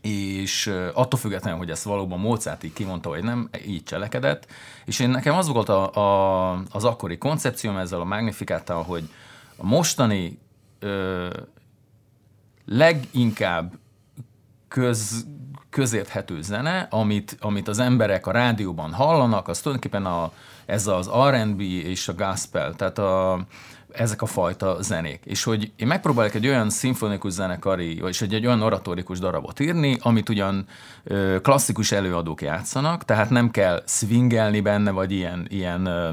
és attól függetlenül, hogy ezt valóban Mozart így kimondta, hogy nem, így cselekedett, és én nekem az volt a, a, az akkori koncepcióm ezzel a Magnificáttal, hogy a mostani ö, leginkább köz, közérthető zene, amit, amit az emberek a rádióban hallanak, az tulajdonképpen a, ez az R&B és a gospel, tehát a, ezek a fajta zenék. És hogy én megpróbálok egy olyan szimfonikus zenekari, vagy egy, egy olyan oratórikus darabot írni, amit ugyan ö, klasszikus előadók játszanak, tehát nem kell swingelni benne, vagy ilyen, ilyen ö,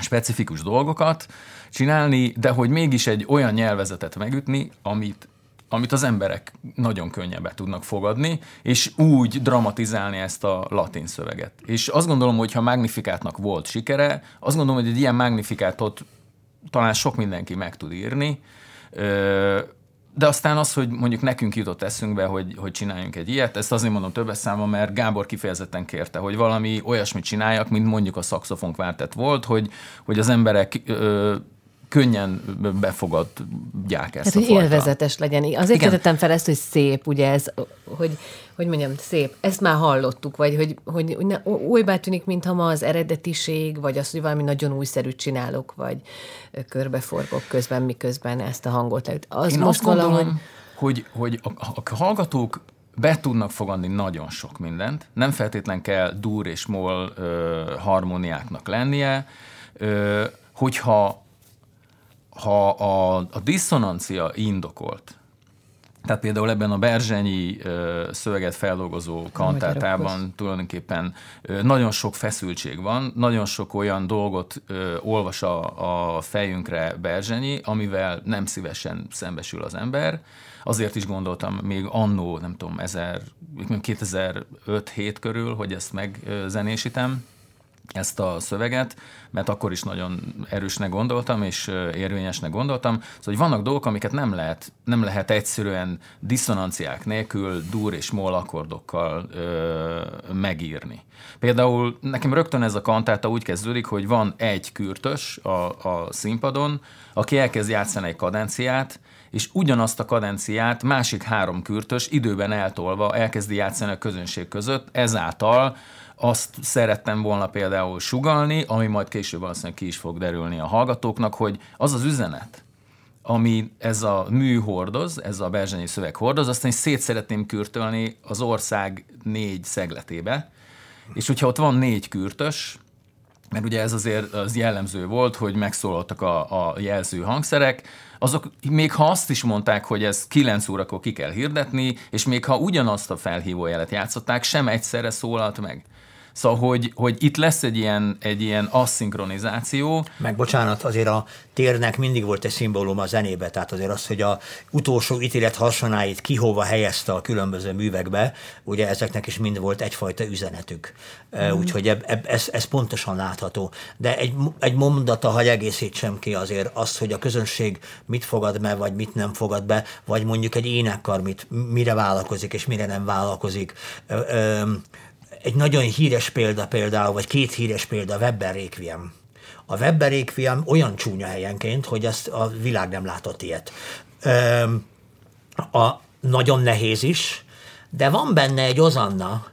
specifikus dolgokat csinálni, de hogy mégis egy olyan nyelvezetet megütni, amit amit az emberek nagyon könnyen tudnak fogadni, és úgy dramatizálni ezt a latin szöveget. És azt gondolom, hogy ha Magnifikátnak volt sikere, azt gondolom, hogy egy ilyen Magnifikátot talán sok mindenki meg tud írni, de aztán az, hogy mondjuk nekünk jutott eszünkbe, hogy, hogy csináljunk egy ilyet, ezt azért mondom többes száma, mert Gábor kifejezetten kérte, hogy valami olyasmit csináljak, mint mondjuk a szakszofon kvártett volt, hogy, hogy az emberek ö, könnyen befogadják ezt Tehát, hogy fajta. élvezetes legyen. Azért tettem fel ezt, hogy szép, ugye ez, hogy, hogy mondjam, szép. Ezt már hallottuk, vagy hogy, hogy ne, újbá tűnik, mintha ma az eredetiség, vagy az, hogy valami nagyon újszerűt csinálok, vagy körbeforgok közben, miközben ezt a hangot lehet. Az Én most azt gondolom, valahogy... hogy, hogy a, a hallgatók be tudnak fogadni nagyon sok mindent. Nem feltétlen kell dur és moll ö, harmóniáknak lennie. Ö, hogyha ha a, a diszonancia indokolt, tehát például ebben a Berzsenyi ö, szöveget feldolgozó kantátában tulajdonképpen ö, nagyon sok feszültség van, nagyon sok olyan dolgot ö, olvas a, a fejünkre Berzsenyi, amivel nem szívesen szembesül az ember. Azért is gondoltam még annó, nem tudom, 2005-7 körül, hogy ezt megzenésítem ezt a szöveget, mert akkor is nagyon erősnek gondoltam, és érvényesnek gondoltam. Szóval, hogy vannak dolgok, amiket nem lehet, nem lehet egyszerűen diszonanciák nélkül dur és moll akkordokkal ö, megírni. Például nekem rögtön ez a kantáta úgy kezdődik, hogy van egy kürtös a, a színpadon, aki elkezd játszani egy kadenciát, és ugyanazt a kadenciát másik három kürtös időben eltolva elkezdi játszani a közönség között, ezáltal azt szerettem volna például sugalni, ami majd később valószínűleg ki is fog derülni a hallgatóknak, hogy az az üzenet, ami ez a mű hordoz, ez a berzsenyi szöveg hordoz, aztán szét szeretném kürtölni az ország négy szegletébe, és hogyha ott van négy kürtös, mert ugye ez azért az jellemző volt, hogy megszólaltak a, a jelző hangszerek, azok még ha azt is mondták, hogy ez 9 órakor ki kell hirdetni, és még ha ugyanazt a felhívójelet játszották, sem egyszerre szólalt meg. Szóval, hogy, hogy itt lesz egy ilyen, egy ilyen asszinkronizáció. Meg bocsánat, azért a térnek mindig volt egy szimbólum a zenébe, tehát azért az, hogy a utolsó ítélet hasonáit ki hova helyezte a különböző művekbe, ugye ezeknek is mind volt egyfajta üzenetük. Mm. Úgyhogy eb, eb, ez, ez pontosan látható. De egy, egy mondata, ha egészítsem ki azért azt, hogy a közönség mit fogad be, vagy mit nem fogad be, vagy mondjuk egy énekkar mit, mire vállalkozik, és mire nem vállalkozik. Ö, ö, egy nagyon híres példa például, vagy két híres példa, Webber Requiem. A Webber Requiem olyan csúnya helyenként, hogy azt a világ nem látott ilyet. A, nagyon nehéz is, de van benne egy ozanna,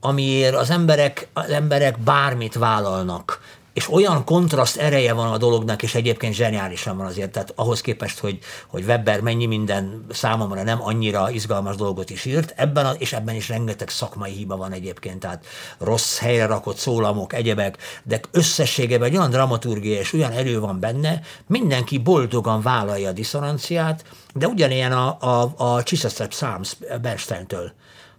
amiért az emberek, az emberek bármit vállalnak és olyan kontraszt ereje van a dolognak, és egyébként zseniálisan van azért, tehát ahhoz képest, hogy, hogy Webber mennyi minden számomra nem annyira izgalmas dolgot is írt, ebben a, és ebben is rengeteg szakmai hiba van egyébként, tehát rossz helyre rakott szólamok, egyebek, de összességében egy olyan dramaturgia és olyan erő van benne, mindenki boldogan vállalja a diszonanciát, de ugyanilyen a, a, a Chichester Psalms Bernstein-től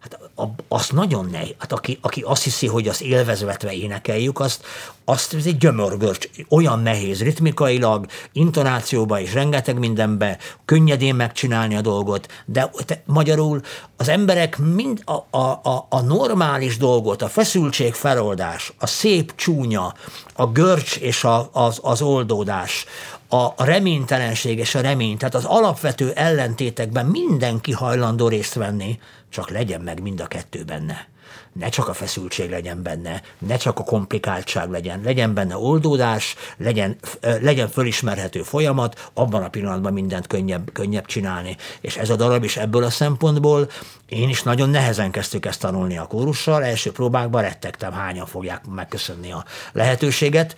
Hát azt nagyon ne, hát aki, aki azt hiszi, hogy az élvezvetve énekeljük, azt, azt ez egy gyömörgörcs, olyan nehéz ritmikailag, intonációba és rengeteg mindenbe, könnyedén megcsinálni a dolgot, de te, magyarul az emberek mind a, a, a, a normális dolgot, a feszültség feloldás, a szép csúnya, a görcs és a, az, az oldódás, a reménytelenség és a remény, tehát az alapvető ellentétekben mindenki hajlandó részt venni, csak legyen meg mind a kettő benne. Ne csak a feszültség legyen benne, ne csak a komplikáltság legyen, legyen benne oldódás, legyen, legyen fölismerhető folyamat, abban a pillanatban mindent könnyebb, könnyebb csinálni. És ez a darab is ebből a szempontból én is nagyon nehezen kezdtük ezt tanulni a kórussal, első próbákban rettegtem, hányan fogják megköszönni a lehetőséget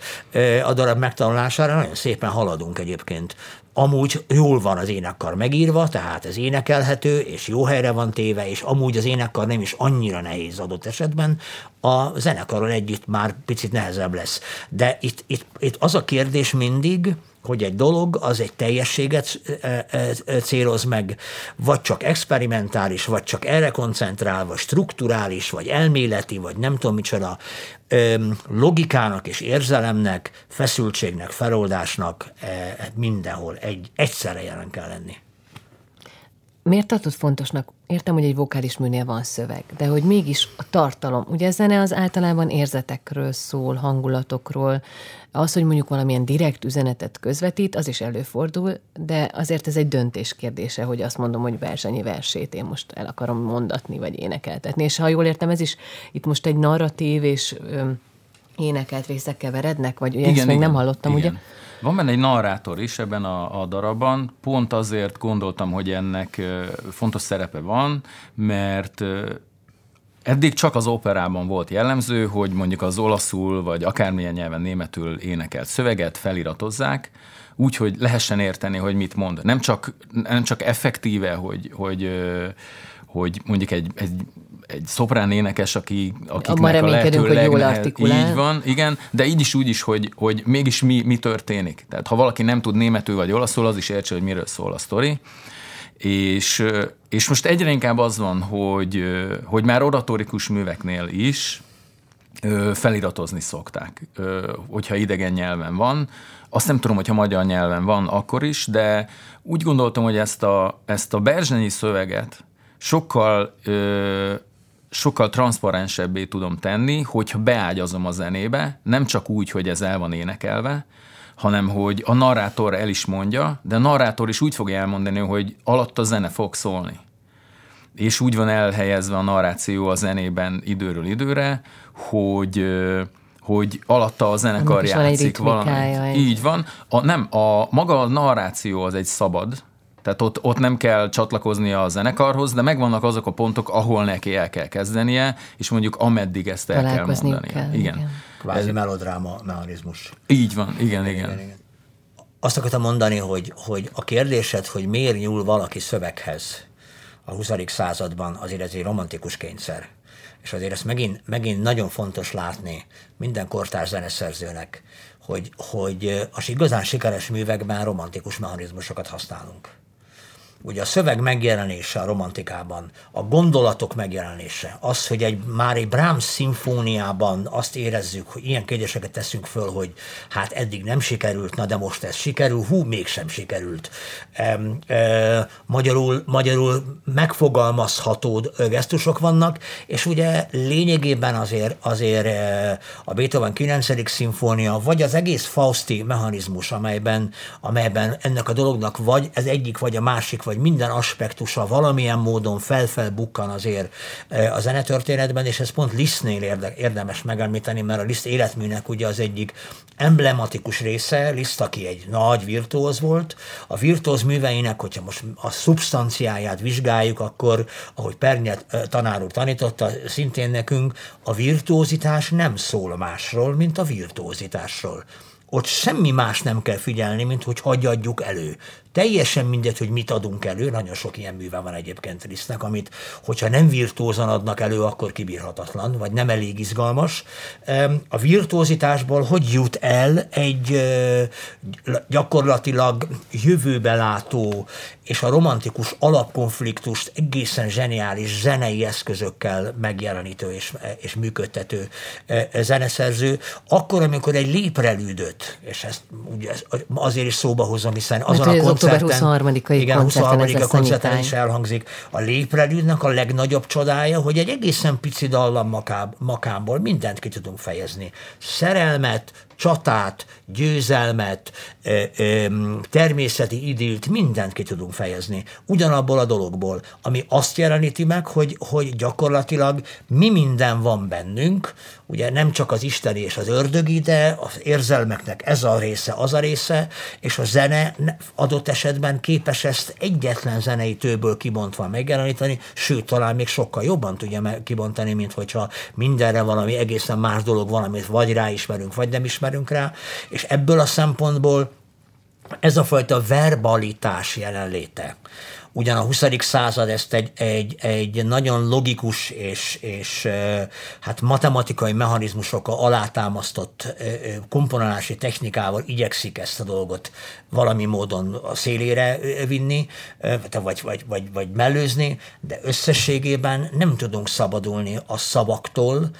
a darab megtanulására, nagyon szépen haladunk egyébként amúgy jól van az énekkar megírva, tehát ez énekelhető, és jó helyre van téve, és amúgy az énekkar nem is annyira nehéz adott esetben, a zenekarral együtt már picit nehezebb lesz. De itt, itt, itt az a kérdés mindig, hogy egy dolog az egy teljességet céloz meg, vagy csak experimentális, vagy csak erre koncentrál, vagy strukturális, vagy elméleti, vagy nem tudom micsoda, logikának és érzelemnek, feszültségnek, feloldásnak mindenhol egy, egyszerre jelen kell lenni. Miért tartod fontosnak? Értem, hogy egy vokális műnél van szöveg, de hogy mégis a tartalom. Ugye a zene az általában érzetekről szól, hangulatokról. Az, hogy mondjuk valamilyen direkt üzenetet közvetít, az is előfordul, de azért ez egy döntés kérdése, hogy azt mondom, hogy versenyi versét én most el akarom mondatni, vagy énekeltetni. És ha jól értem, ez is itt most egy narratív és ö, énekelt részek keverednek, vagy ugye igen, ezt még igen, nem hallottam, igen. ugye? Van benne egy narrátor is ebben a, a darabban, pont azért gondoltam, hogy ennek fontos szerepe van, mert Eddig csak az operában volt jellemző, hogy mondjuk az olaszul vagy akármilyen nyelven németül énekelt szöveget feliratozzák, úgy, hogy lehessen érteni, hogy mit mond. Nem csak, nem csak effektíve, hogy, hogy, hogy mondjuk egy, egy egy szoprán énekes, aki, akiknek a lehető hogy jól artikulál. Így van, igen, de így is úgy is, hogy, hogy mégis mi, mi történik. Tehát ha valaki nem tud németül vagy olaszul, az is értse, hogy miről szól a sztori. És, és most egyre inkább az van, hogy, hogy már oratórikus műveknél is feliratozni szokták, hogyha idegen nyelven van. Azt nem tudom, hogyha magyar nyelven van, akkor is, de úgy gondoltam, hogy ezt a, ezt a berzsenyi szöveget sokkal sokkal transzparensebbé tudom tenni, hogyha beágyazom a zenébe, nem csak úgy, hogy ez el van énekelve, hanem hogy a narrátor el is mondja, de a narrátor is úgy fogja elmondani, hogy alatt a zene fog szólni. És úgy van elhelyezve a narráció a zenében időről időre, hogy hogy alatta a zenekar játszik valamit. Így van. A, nem, a maga a narráció az egy szabad, tehát ott, ott nem kell csatlakoznia a zenekarhoz, de megvannak azok a pontok, ahol neki el kell kezdenie, és mondjuk ameddig ezt el kell mondani. Kell, igen. igen. Kvázi melodráma mechanizmus. Így van, igen, igen. igen. igen. azt akartam mondani, hogy, hogy a kérdésed, hogy miért nyúl valaki szöveghez a 20. században, azért ez egy romantikus kényszer. És azért ezt megint, megint nagyon fontos látni minden kortárs zeneszerzőnek, hogy, hogy az igazán sikeres művekben romantikus mechanizmusokat használunk ugye a szöveg megjelenése a romantikában, a gondolatok megjelenése, az, hogy egy, már egy Brahms szimfóniában azt érezzük, hogy ilyen kérdéseket teszünk föl, hogy hát eddig nem sikerült, na de most ez sikerül, hú, mégsem sikerült. E, e, magyarul, magyarul megfogalmazható gesztusok vannak, és ugye lényegében azért, azért a Beethoven 9. szimfónia, vagy az egész Fausti mechanizmus, amelyben, amelyben ennek a dolognak vagy ez egyik, vagy a másik, vagy minden aspektusa valamilyen módon felfelbukkan azért e, a zenetörténetben, és ez pont Lisztnél érdemes megemlíteni, mert a Liszt életműnek ugye az egyik emblematikus része, Liszt, aki egy nagy virtuóz volt, a virtuóz műveinek, hogyha most a szubstanciáját vizsgáljuk, akkor, ahogy Pernyet e, tanár úr tanította, szintén nekünk a virtuózitás nem szól másról, mint a virtuózitásról ott semmi más nem kell figyelni, mint hogy hagyjadjuk elő. Teljesen mindegy, hogy mit adunk elő, nagyon sok ilyen műve van egyébként Lisztnek, amit, hogyha nem virtuózan adnak elő, akkor kibírhatatlan, vagy nem elég izgalmas. A virtuózitásból hogy jut el egy gyakorlatilag jövőbe látó és a romantikus alapkonfliktust egészen zseniális zenei eszközökkel megjelenítő és, és működtető zeneszerző, akkor, amikor egy léprelődött, és ezt ugye azért is szóba hozom, hiszen azon a koncerten, október 23-ai igen, koncerten, 23 koncerten is elhangzik. A léprelűdnek a legnagyobb csodája, hogy egy egészen pici dallam makáb, makámból mindent ki tudunk fejezni. Szerelmet, csatát, győzelmet, természeti idilt, mindent ki tudunk fejezni. Ugyanabból a dologból, ami azt jeleníti meg, hogy, hogy gyakorlatilag mi minden van bennünk, ugye nem csak az isteni és az ördögi, de az érzelmeknek ez a része, az a része, és a zene adott esetben képes ezt egyetlen zenei tőből kibontva megjeleníteni, sőt, talán még sokkal jobban tudja kibontani, mint hogyha mindenre valami egészen más dolog van, amit vagy ráismerünk, vagy nem ismerünk rá, és ebből a szempontból ez a fajta verbalitás jelenléte, Ugyan a 20. század ezt egy, egy, egy nagyon logikus és, és hát matematikai mechanizmusokkal alátámasztott komponálási technikával igyekszik ezt a dolgot valami módon a szélére vinni, vagy, vagy, vagy, vagy mellőzni, de összességében nem tudunk szabadulni a szavaktól,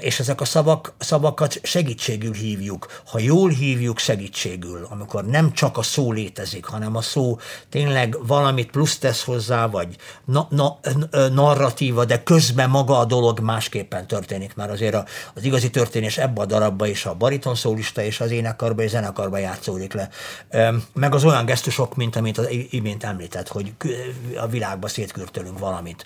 és ezek a szavak, szavakat segítségül hívjuk. Ha jól hívjuk segítségül, amikor nem csak a szó létezik, hanem a szó tényleg valamit plusz tesz hozzá, vagy na, na, narratíva, de közben maga a dolog másképpen történik, mert azért az igazi történés ebbe a darabba is a bariton szólista és az énekarba és zenekarba játszódik le. Meg az olyan gesztusok, mint amit az imént említett, hogy a világba szétkürtölünk valamit.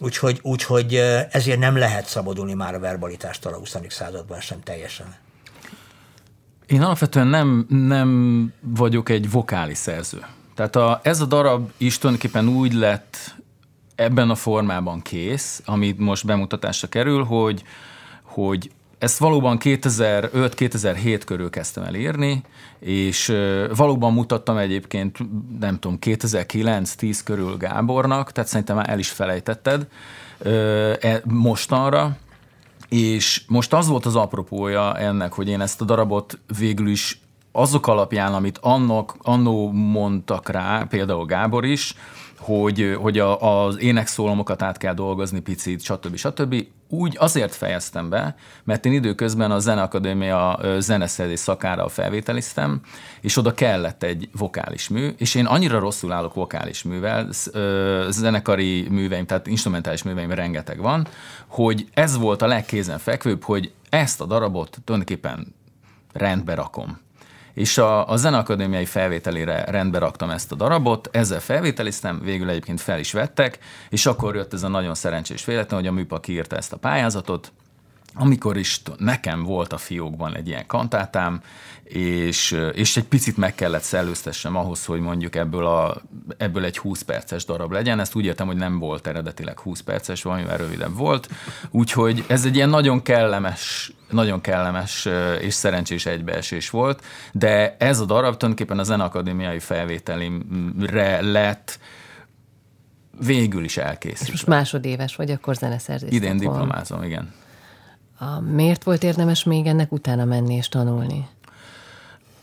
Úgyhogy, úgyhogy ezért nem lehet szabadulni már a verbalitástól a 20. században sem teljesen. Én alapvetően nem, nem vagyok egy vokális szerző. Tehát a, ez a darab is tulajdonképpen úgy lett ebben a formában kész, amit most bemutatásra kerül, hogy, hogy ezt valóban 2005-2007 körül kezdtem el írni, és valóban mutattam egyébként, nem tudom, 2009-10 körül Gábornak, tehát szerintem már el is felejtetted e, mostanra, és most az volt az apropója ennek, hogy én ezt a darabot végül is azok alapján, amit annak, annó mondtak rá, például Gábor is, hogy, hogy a, az énekszólamokat át kell dolgozni picit, stb. stb. Úgy azért fejeztem be, mert én időközben a Zeneakadémia zeneszerzés szakára felvételiztem, és oda kellett egy vokális mű, és én annyira rosszul állok vokális művel, zenekari műveim, tehát instrumentális műveim rengeteg van, hogy ez volt a legkézenfekvőbb, hogy ezt a darabot tulajdonképpen rendbe rakom és a, a Zeneakadémiai felvételére rendbe raktam ezt a darabot, ezzel felvételiztem, végül egyébként fel is vettek, és akkor jött ez a nagyon szerencsés véletlen, hogy a műpa kiírta ezt a pályázatot, amikor is nekem volt a fiókban egy ilyen kantátám, és, és egy picit meg kellett szellőztessem ahhoz, hogy mondjuk ebből, a, ebből egy 20 perces darab legyen. Ezt úgy értem, hogy nem volt eredetileg 20 perces, valamivel rövidebb volt. Úgyhogy ez egy ilyen nagyon kellemes, nagyon kellemes és szerencsés egybeesés volt, de ez a darab tulajdonképpen a Zenakadémiai felvételimre lett végül is elkészült. És most másodéves vagy, akkor zeneszerzés. Idén diplomázom, igen. A, miért volt érdemes még ennek utána menni és tanulni?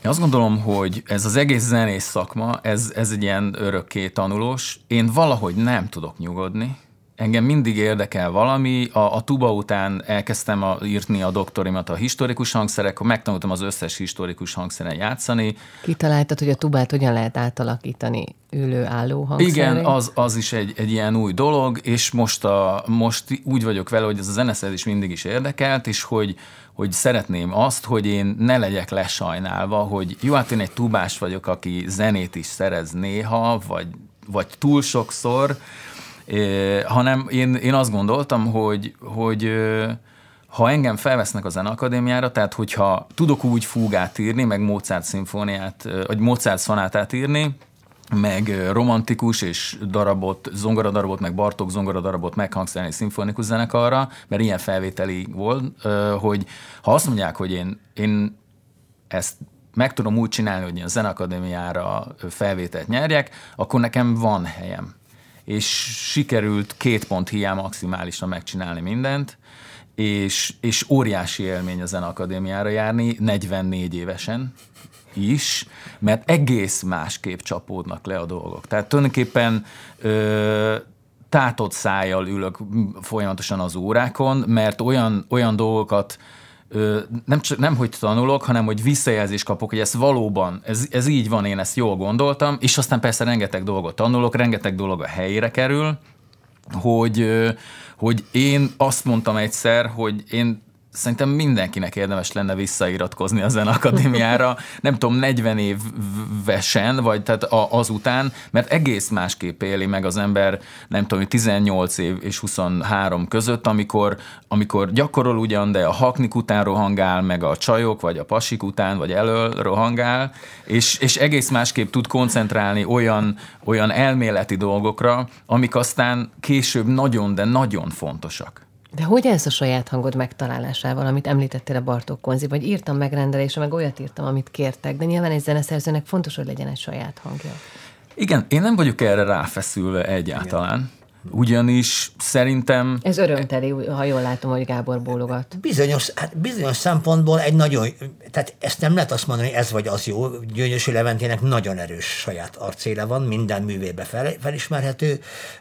Én azt gondolom, hogy ez az egész zenész szakma, ez, ez egy ilyen örökké tanulós. Én valahogy nem tudok nyugodni, engem mindig érdekel valami. A, a tuba után elkezdtem a, írni a doktorimat a historikus hangszerek, megtanultam az összes historikus hangszeren játszani. Kitaláltad, hogy a tubát hogyan lehet átalakítani ülő-álló hangszerre? Igen, az, az is egy, egy ilyen új dolog, és most, a, most úgy vagyok vele, hogy ez a zeneszerzés mindig is érdekelt, és hogy, hogy szeretném azt, hogy én ne legyek lesajnálva, hogy jó, hát én egy tubás vagyok, aki zenét is szerez néha, vagy, vagy túl sokszor, hanem én, én azt gondoltam, hogy, hogy ha engem felvesznek a zeneakadémiára, tehát hogyha tudok úgy fúgát írni, meg Mozart szimfóniát, vagy Mozart szonátát írni, meg romantikus és darabot, zongoradarabot, meg Bartók zongoradarabot meghangszerni szimfonikus zenekarra, mert ilyen felvételi volt, hogy ha azt mondják, hogy én, én ezt meg tudom úgy csinálni, hogy én a Zenakadémiára felvételt nyerjek, akkor nekem van helyem és sikerült két pont hiány maximálisan megcsinálni mindent, és, és óriási élmény a Zeneakadémiára járni, 44 évesen is, mert egész másképp csapódnak le a dolgok. Tehát tulajdonképpen ö, tátott szájjal ülök folyamatosan az órákon, mert olyan, olyan dolgokat nem, csak, nem hogy tanulok, hanem hogy visszajelzést kapok, hogy ez valóban, ez, ez így van, én ezt jól gondoltam, és aztán persze rengeteg dolgot tanulok, rengeteg dolog a helyére kerül, hogy, hogy én azt mondtam egyszer, hogy én szerintem mindenkinek érdemes lenne visszairatkozni a Akadémiára, nem tudom, 40 évesen, vagy tehát azután, mert egész másképp éli meg az ember, nem tudom, 18 év és 23 között, amikor, amikor gyakorol ugyan, de a haknik után rohangál, meg a csajok, vagy a pasik után, vagy elől rohangál, és, és egész másképp tud koncentrálni olyan, olyan elméleti dolgokra, amik aztán később nagyon, de nagyon fontosak. De hogy ez a saját hangod megtalálásával, amit említettél a Bartók Konzi, vagy írtam megrendelésre, meg olyat írtam, amit kértek, de nyilván egy zeneszerzőnek fontos, hogy legyen egy saját hangja. Igen, én nem vagyok erre ráfeszülve egyáltalán. Igen. Ugyanis szerintem... Ez örömteli, ha jól látom, hogy Gábor bólogat. Bizonyos, hát bizonyos szempontból egy nagyon, tehát ezt nem lehet azt mondani, ez vagy az jó. Gyöngyösi Leventének nagyon erős saját arcéle van, minden művébe fel, felismerhető.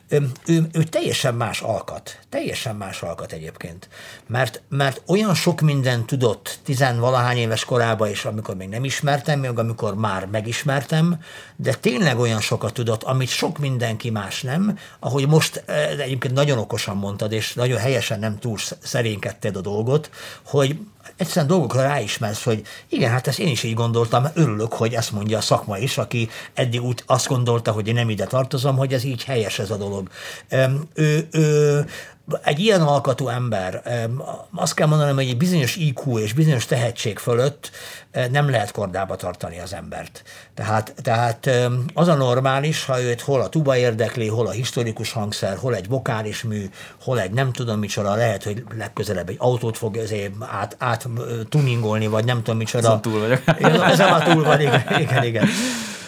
Ő, ő, ő, teljesen más alkat, teljesen más alkat egyébként. Mert, mert olyan sok mindent tudott tizenvalahány éves korában is, amikor még nem ismertem, még amikor már megismertem, de tényleg olyan sokat tudott, amit sok mindenki más nem, ahogy most most eh, egyébként nagyon okosan mondtad, és nagyon helyesen nem túl szerénkedted a dolgot, hogy egyszerűen dolgokra ráismersz, hogy igen, hát ezt én is így gondoltam, örülök, hogy ezt mondja a szakma is, aki eddig úgy azt gondolta, hogy én nem ide tartozom, hogy ez így helyes ez a dolog. Ő, ő, egy ilyen alkatú ember, azt kell mondanom, hogy egy bizonyos IQ és bizonyos tehetség fölött nem lehet kordába tartani az embert. Tehát, tehát az a normális, ha őt hol a tuba érdekli, hol a historikus hangszer, hol egy vokális mű, hol egy nem tudom micsoda, lehet, hogy legközelebb egy autót fog át, át tuningolni, vagy nem tudom micsoda. Ezen túl vagyok. Ezen már túl van, igen, igen, igen.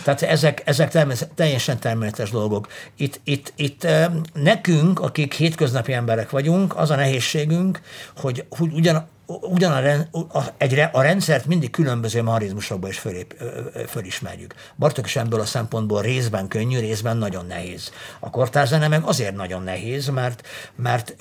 Tehát ezek, ezek teljesen természetes dolgok. Itt, itt, itt nekünk, akik hétköznapi emberek vagyunk, az a nehézségünk, hogy, ugyan, ugyan a, rend, a, rendszert mindig különböző marizmusokban is fölép, fölismerjük. Bartok is ebből a szempontból részben könnyű, részben nagyon nehéz. A kortárzene meg azért nagyon nehéz, mert, mert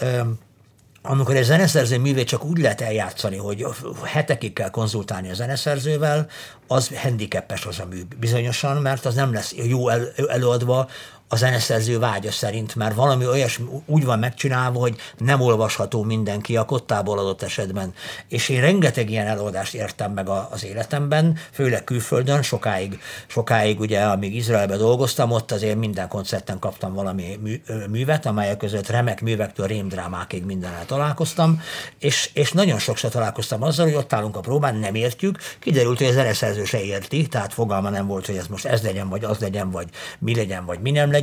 amikor egy zeneszerző művét csak úgy lehet eljátszani, hogy hetekig kell konzultálni a zeneszerzővel, az handicapes az a mű bizonyosan, mert az nem lesz jó el, előadva a zeneszerző vágya szerint, mert valami olyasmi úgy van megcsinálva, hogy nem olvasható mindenki a kottából adott esetben. És én rengeteg ilyen előadást értem meg az életemben, főleg külföldön, sokáig, sokáig ugye, amíg Izraelben dolgoztam, ott azért minden koncerten kaptam valami mű, művet, amelyek között remek művektől rémdrámákig mindennel találkoztam, és, és nagyon sokszor találkoztam azzal, hogy ott állunk a próbán, nem értjük, kiderült, hogy az zeneszerző se érti, tehát fogalma nem volt, hogy ez most ez legyen, vagy az legyen, vagy mi legyen, vagy mi nem legyen,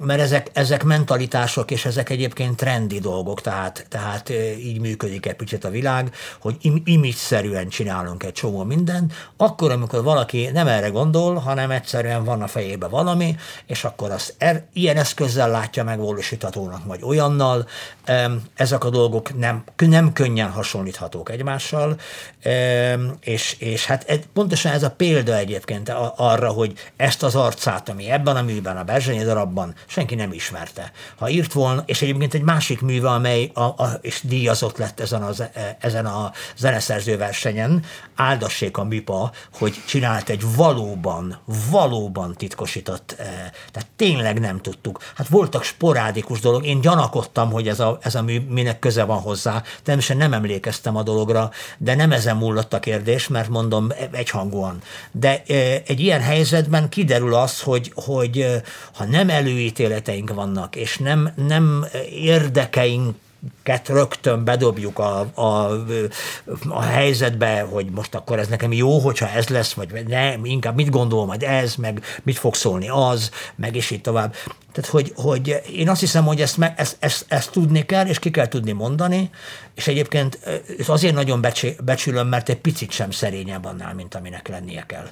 mert ezek, ezek mentalitások, és ezek egyébként trendi dolgok, tehát, tehát így működik egy picit a világ, hogy image-szerűen csinálunk egy csomó mindent, akkor, amikor valaki nem erre gondol, hanem egyszerűen van a fejébe valami, és akkor azt er, ilyen eszközzel látja megvalósíthatónak, vagy olyannal, ezek a dolgok nem, nem könnyen hasonlíthatók egymással, és, és hát pontosan ez a példa egyébként arra, hogy ezt az arcát, ami ebben a műben, a Berzsenyi darabban senki nem ismerte. Ha írt volna, és egyébként egy másik műve, amely a, a, és díjazott lett ezen a, ezen a zeneszerző versenyen, áldassék a műpa, hogy csinált egy valóban, valóban titkosított, tehát tényleg nem tudtuk. Hát voltak sporádikus dolog, én gyanakodtam, hogy ez a, ez a mű minek köze van hozzá, természetesen nem emlékeztem a dologra, de nem ezen múlott a kérdés, mert mondom egyhangúan. De egy ilyen helyzetben kiderül az, hogy, hogy ha nem előítéleteink vannak, és nem, nem érdekeink ket rögtön bedobjuk a, a, a helyzetbe, hogy most akkor ez nekem jó, hogyha ez lesz, vagy nem, inkább mit gondol majd ez, meg mit fog szólni az, meg és így tovább. Tehát, hogy, hogy én azt hiszem, hogy ezt, ezt, ezt, ezt tudni kell, és ki kell tudni mondani, és egyébként ez azért nagyon becsülöm, mert egy picit sem szerényebb annál, mint aminek lennie kell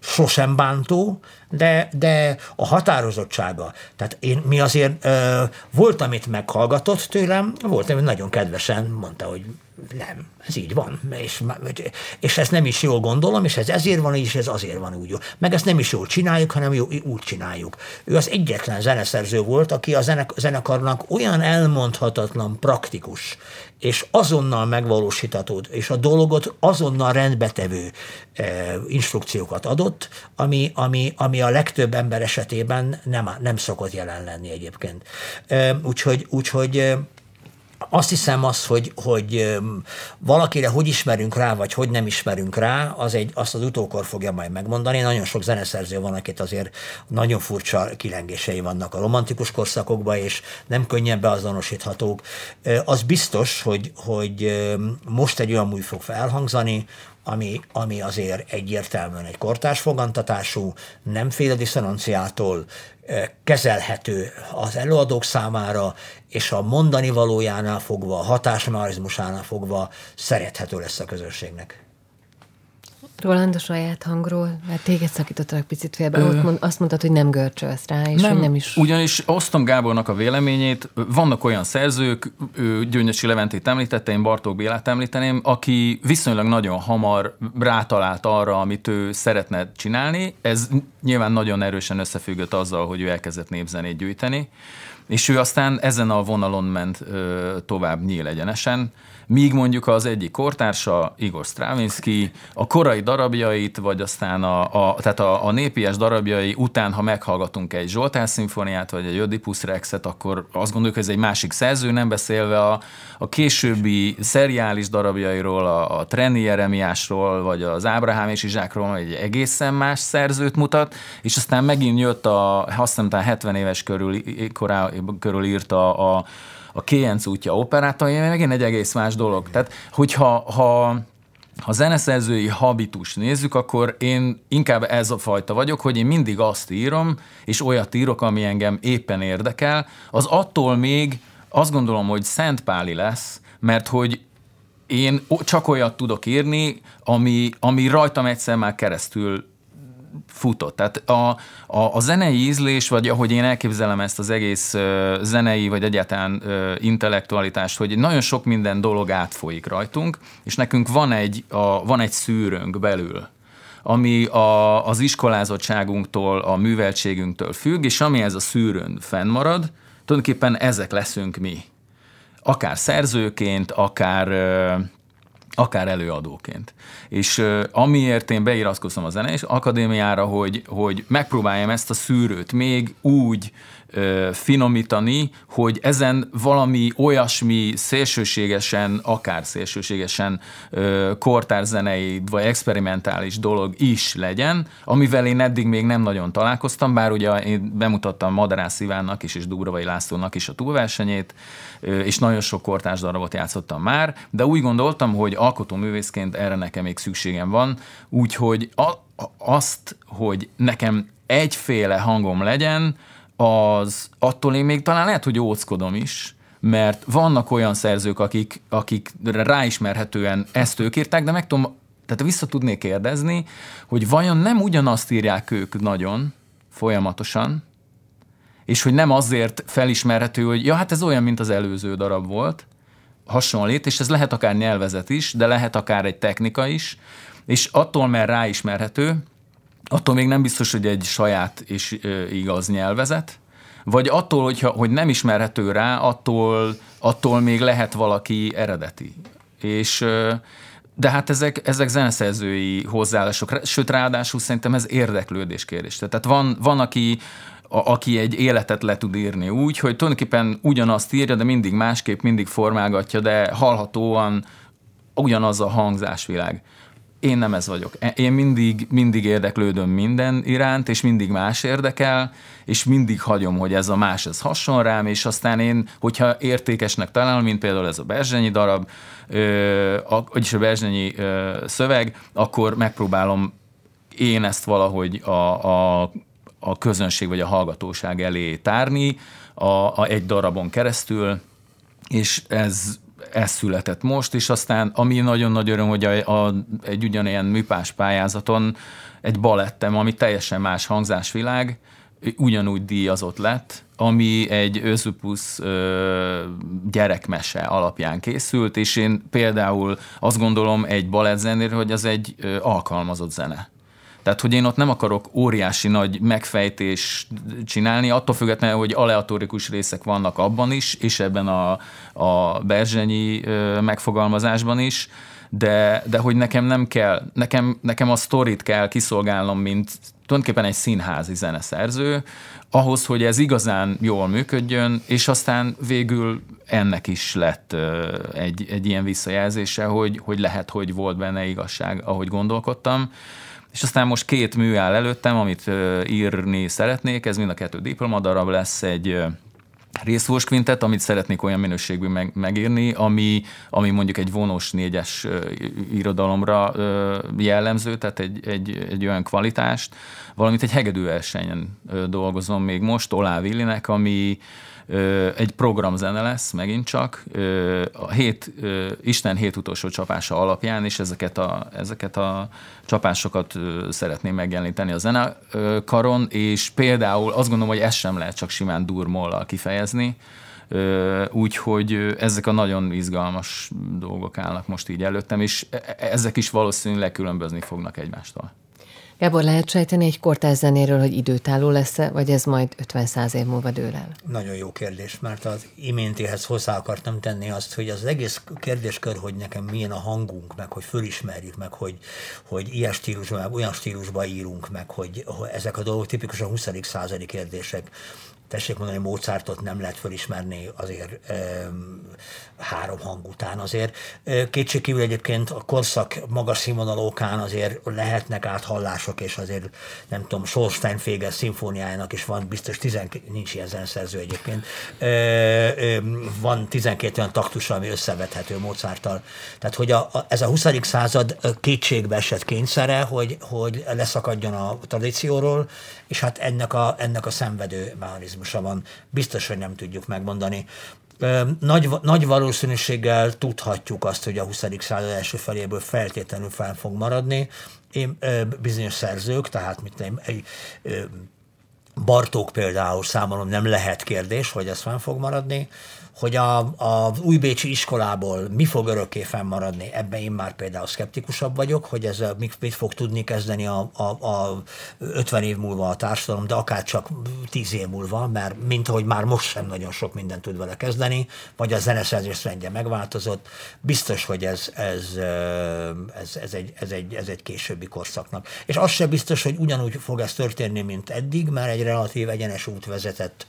sosem bántó, de, de a határozottsága. Tehát én, mi azért ö, volt, amit meghallgatott tőlem, volt, amit nagyon kedvesen mondta, hogy nem, ez így van, és, és ezt nem is jól gondolom, és ez ezért van, és ez azért van úgy. Meg ezt nem is jól csináljuk, hanem jó, úgy csináljuk. Ő az egyetlen zeneszerző volt, aki a zenek, zenekarnak olyan elmondhatatlan praktikus, és azonnal megvalósítható, és a dolgot azonnal rendbetevő e, instrukciókat adott, ami, ami, ami a legtöbb ember esetében nem, nem szokott jelen lenni egyébként. Úgyhogy, úgyhogy azt hiszem az, hogy, hogy valakire hogy ismerünk rá, vagy hogy nem ismerünk rá, az egy, azt az utókor fogja majd megmondani. Nagyon sok zeneszerző van, akit azért nagyon furcsa kilengései vannak a romantikus korszakokban, és nem könnyen beazonosíthatók. Az biztos, hogy, hogy most egy olyan műfog fog felhangzani, ami, ami azért egyértelműen egy kortárs fogantatású, nem fél diszonanciától, kezelhető az előadók számára, és a mondani valójánál fogva, a hatásmarizmusánál fogva szerethető lesz a közönségnek. Roland a saját hangról, mert téged szakítottak picit félbe, Ö... ott mond, azt mondtad, hogy nem görcsölsz rá, és nem, hogy nem is... Ugyanis osztom Gábornak a véleményét, vannak olyan szerzők, Gyöngyösi Leventét említette, én Bartók Bélát említeném, aki viszonylag nagyon hamar rátalált arra, amit ő szeretne csinálni. Ez nyilván nagyon erősen összefüggött azzal, hogy ő elkezdett népzenét gyűjteni, és ő aztán ezen a vonalon ment ö, tovább nyíl egyenesen, míg mondjuk az egyik kortársa, Igor Stravinsky, a korai darabjait, vagy aztán a, a, tehát a, a népies darabjai után, ha meghallgatunk egy Zsoltár szimfóniát, vagy egy Ödipus Rexet, akkor azt gondoljuk, hogy ez egy másik szerző, nem beszélve a, a későbbi szeriális darabjairól, a, a Trenni Jeremiásról, vagy az Ábrahám és Izsákról, egy egészen más szerzőt mutat, és aztán megint jött a, azt hiszem, 70 éves körül, korá, körül írta a, a a Kéjenc útja operát, ami megint egy egész más dolog. Tehát, hogyha ha ha zeneszerzői habitus nézzük, akkor én inkább ez a fajta vagyok, hogy én mindig azt írom, és olyat írok, ami engem éppen érdekel, az attól még azt gondolom, hogy Szentpáli lesz, mert hogy én csak olyat tudok írni, ami, ami rajtam egyszer már keresztül futott. Tehát a, a, a zenei ízlés, vagy ahogy én elképzelem ezt az egész uh, zenei, vagy egyáltalán uh, intellektualitást, hogy nagyon sok minden dolog átfolyik rajtunk, és nekünk van egy, a, van egy szűrőnk belül, ami a, az iskolázottságunktól, a műveltségünktől függ, és ami ez a szűrőn fennmarad, tulajdonképpen ezek leszünk mi. Akár szerzőként, akár akár előadóként. És amiért én beiratkoztam a zenés akadémiára, hogy, hogy megpróbáljam ezt a szűrőt még úgy finomítani, hogy ezen valami olyasmi szélsőségesen, akár szélsőségesen kortárzenei vagy experimentális dolog is legyen, amivel én eddig még nem nagyon találkoztam, bár ugye én bemutattam Madarász Ivánnak is, és Dugravai Lászlónak is a túlversenyét, és nagyon sok kortárs darabot játszottam már, de úgy gondoltam, hogy alkotó művészként erre nekem még szükségem van, úgyhogy a, azt, hogy nekem egyféle hangom legyen, az attól én még talán lehet, hogy óckodom is, mert vannak olyan szerzők, akik, akik ráismerhetően ezt ők írták, de meg tudom, tehát vissza tudnék kérdezni, hogy vajon nem ugyanazt írják ők nagyon, folyamatosan, és hogy nem azért felismerhető, hogy ja, hát ez olyan, mint az előző darab volt, hasonlít, és ez lehet akár nyelvezet is, de lehet akár egy technika is, és attól, mert ráismerhető, attól még nem biztos, hogy egy saját és igaz nyelvezet, vagy attól, hogyha, hogy nem ismerhető rá, attól, attól még lehet valaki eredeti. És de hát ezek, ezek zeneszerzői hozzáállások, sőt ráadásul szerintem ez érdeklődés kérdés. Tehát van, van aki, a, aki egy életet le tud írni úgy, hogy tulajdonképpen ugyanazt írja, de mindig másképp, mindig formálgatja, de hallhatóan ugyanaz a hangzásvilág én nem ez vagyok. E, én mindig, mindig érdeklődöm minden iránt, és mindig más érdekel, és mindig hagyom, hogy ez a más, ez hasonl rám, és aztán én, hogyha értékesnek találom, mint például ez a Berzsenyi darab, vagyis a Berzsenyi szöveg, akkor megpróbálom én ezt valahogy a, a, a közönség vagy a hallgatóság elé tárni a, a egy darabon keresztül, és ez ez született most, és aztán ami nagyon nagy öröm, hogy a, a, egy ugyanilyen műpás pályázaton egy balettem, ami teljesen más hangzásvilág, ugyanúgy díjazott lett, ami egy Özupus gyerekmese alapján készült, és én például azt gondolom egy balettzenéről, hogy az egy ö, alkalmazott zene. Tehát, hogy én ott nem akarok óriási nagy megfejtés csinálni, attól függetlenül, hogy aleatórikus részek vannak abban is, és ebben a, a Berzsenyi megfogalmazásban is, de, de hogy nekem nem kell, nekem, nekem a sztorit kell kiszolgálnom, mint tulajdonképpen egy színházi zeneszerző, ahhoz, hogy ez igazán jól működjön, és aztán végül ennek is lett egy, egy ilyen visszajelzése, hogy, hogy lehet, hogy volt benne igazság, ahogy gondolkodtam és aztán most két mű áll előttem, amit írni szeretnék, ez mind a kettő diplomadarab lesz, egy részvós kvintet, amit szeretnék olyan minőségű meg, megírni, ami, ami mondjuk egy vonós négyes irodalomra jellemző, tehát egy, egy, egy olyan kvalitást, valamint egy hegedűversenyen dolgozom még most, Olá Villinek, ami egy programzene lesz megint csak, a hét, Isten hét utolsó csapása alapján, és ezeket a, ezeket a csapásokat szeretném megjeleníteni a zenekaron, és például azt gondolom, hogy ezt sem lehet csak simán durmollal kifejezni, úgyhogy ezek a nagyon izgalmas dolgok állnak most így előttem, és e, e, ezek is valószínűleg különbözni fognak egymástól. Gábor, lehet sejteni egy kortárs zenéről, hogy időtálló lesz-e, vagy ez majd 50-100 év múlva dől el? Nagyon jó kérdés, mert az iméntihez hozzá akartam tenni azt, hogy az egész kérdéskör, hogy nekem milyen a hangunk, meg hogy fölismerjük, meg hogy, hogy ilyen stílusban, meg olyan stílusban írunk, meg hogy, hogy ezek a dolgok tipikusan 20. századi kérdések tessék mondani, Mozartot nem lehet felismerni azért e, három hang után azért. Kétségkívül egyébként a korszak magas színvonalókán azért lehetnek áthallások, és azért nem tudom, Schorstein Féger szimfóniájának is van, biztos 12, nincs ilyen zenszerző egyébként, van 12 olyan taktusa, ami összevethető Mozarttal. Tehát, hogy a, a, ez a 20. század kétségbe esett kényszere, hogy, hogy leszakadjon a tradícióról, és hát ennek a, ennek a szenvedő mechanizmusa van. Biztos, hogy nem tudjuk megmondani. Nagy, nagy valószínűséggel tudhatjuk azt, hogy a 20. század első feléből feltétlenül fel fog maradni. Én, bizonyos szerzők, tehát mit nem, egy, Bartók például számomra nem lehet kérdés, hogy ez fenn fog maradni hogy a, a újbécsi iskolából mi fog örökké fennmaradni, ebben én már például szkeptikusabb vagyok, hogy ez mit, mit fog tudni kezdeni a, a, a 50 év múlva a társadalom, de akár csak 10 év múlva, mert mint ahogy már most sem nagyon sok mindent tud vele kezdeni, vagy a zeneszerzés rendje megváltozott, biztos, hogy ez, ez, ez, ez, egy, ez, egy, ez egy későbbi korszaknak. És az sem biztos, hogy ugyanúgy fog ez történni, mint eddig, mert egy relatív egyenes út vezetett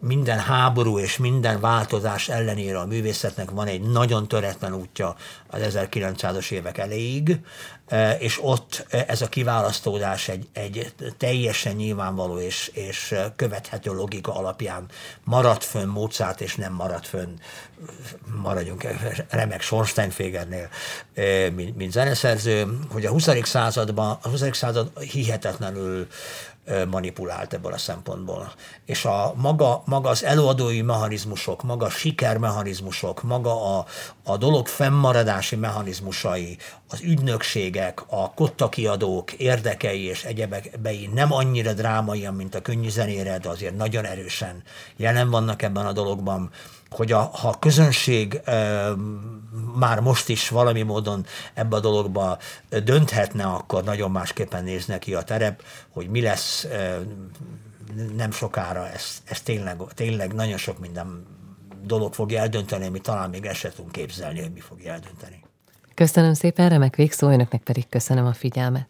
minden háború és minden változás ellenére a művészetnek van egy nagyon töretlen útja az 1900-as évek elejéig, e, és ott ez a kiválasztódás egy, egy teljesen nyilvánvaló és, és követhető logika alapján maradt fönn Mozart, és nem maradt fönn, maradjunk remek Schornsteinfegernél, e, mint, mint zeneszerző, hogy a 20. században, a 20. század hihetetlenül manipulált ebből a szempontból. És a maga, maga az előadói mechanizmusok, maga a sikermechanizmusok, maga a, a dolog fennmaradási mechanizmusai, az ügynökségek, a kottakiadók érdekei és egyebekbei nem annyira drámaian, mint a könnyű zenére, de azért nagyon erősen jelen vannak ebben a dologban hogy a, ha a közönség e, már most is valami módon ebbe a dologba dönthetne, akkor nagyon másképpen nézne ki a terep, hogy mi lesz e, nem sokára, ez, ez tényleg, tényleg nagyon sok minden dolog fogja eldönteni, ami talán még ezt tudunk képzelni, hogy mi fogja eldönteni. Köszönöm szépen, remek végszó, önöknek pedig köszönöm a figyelmet.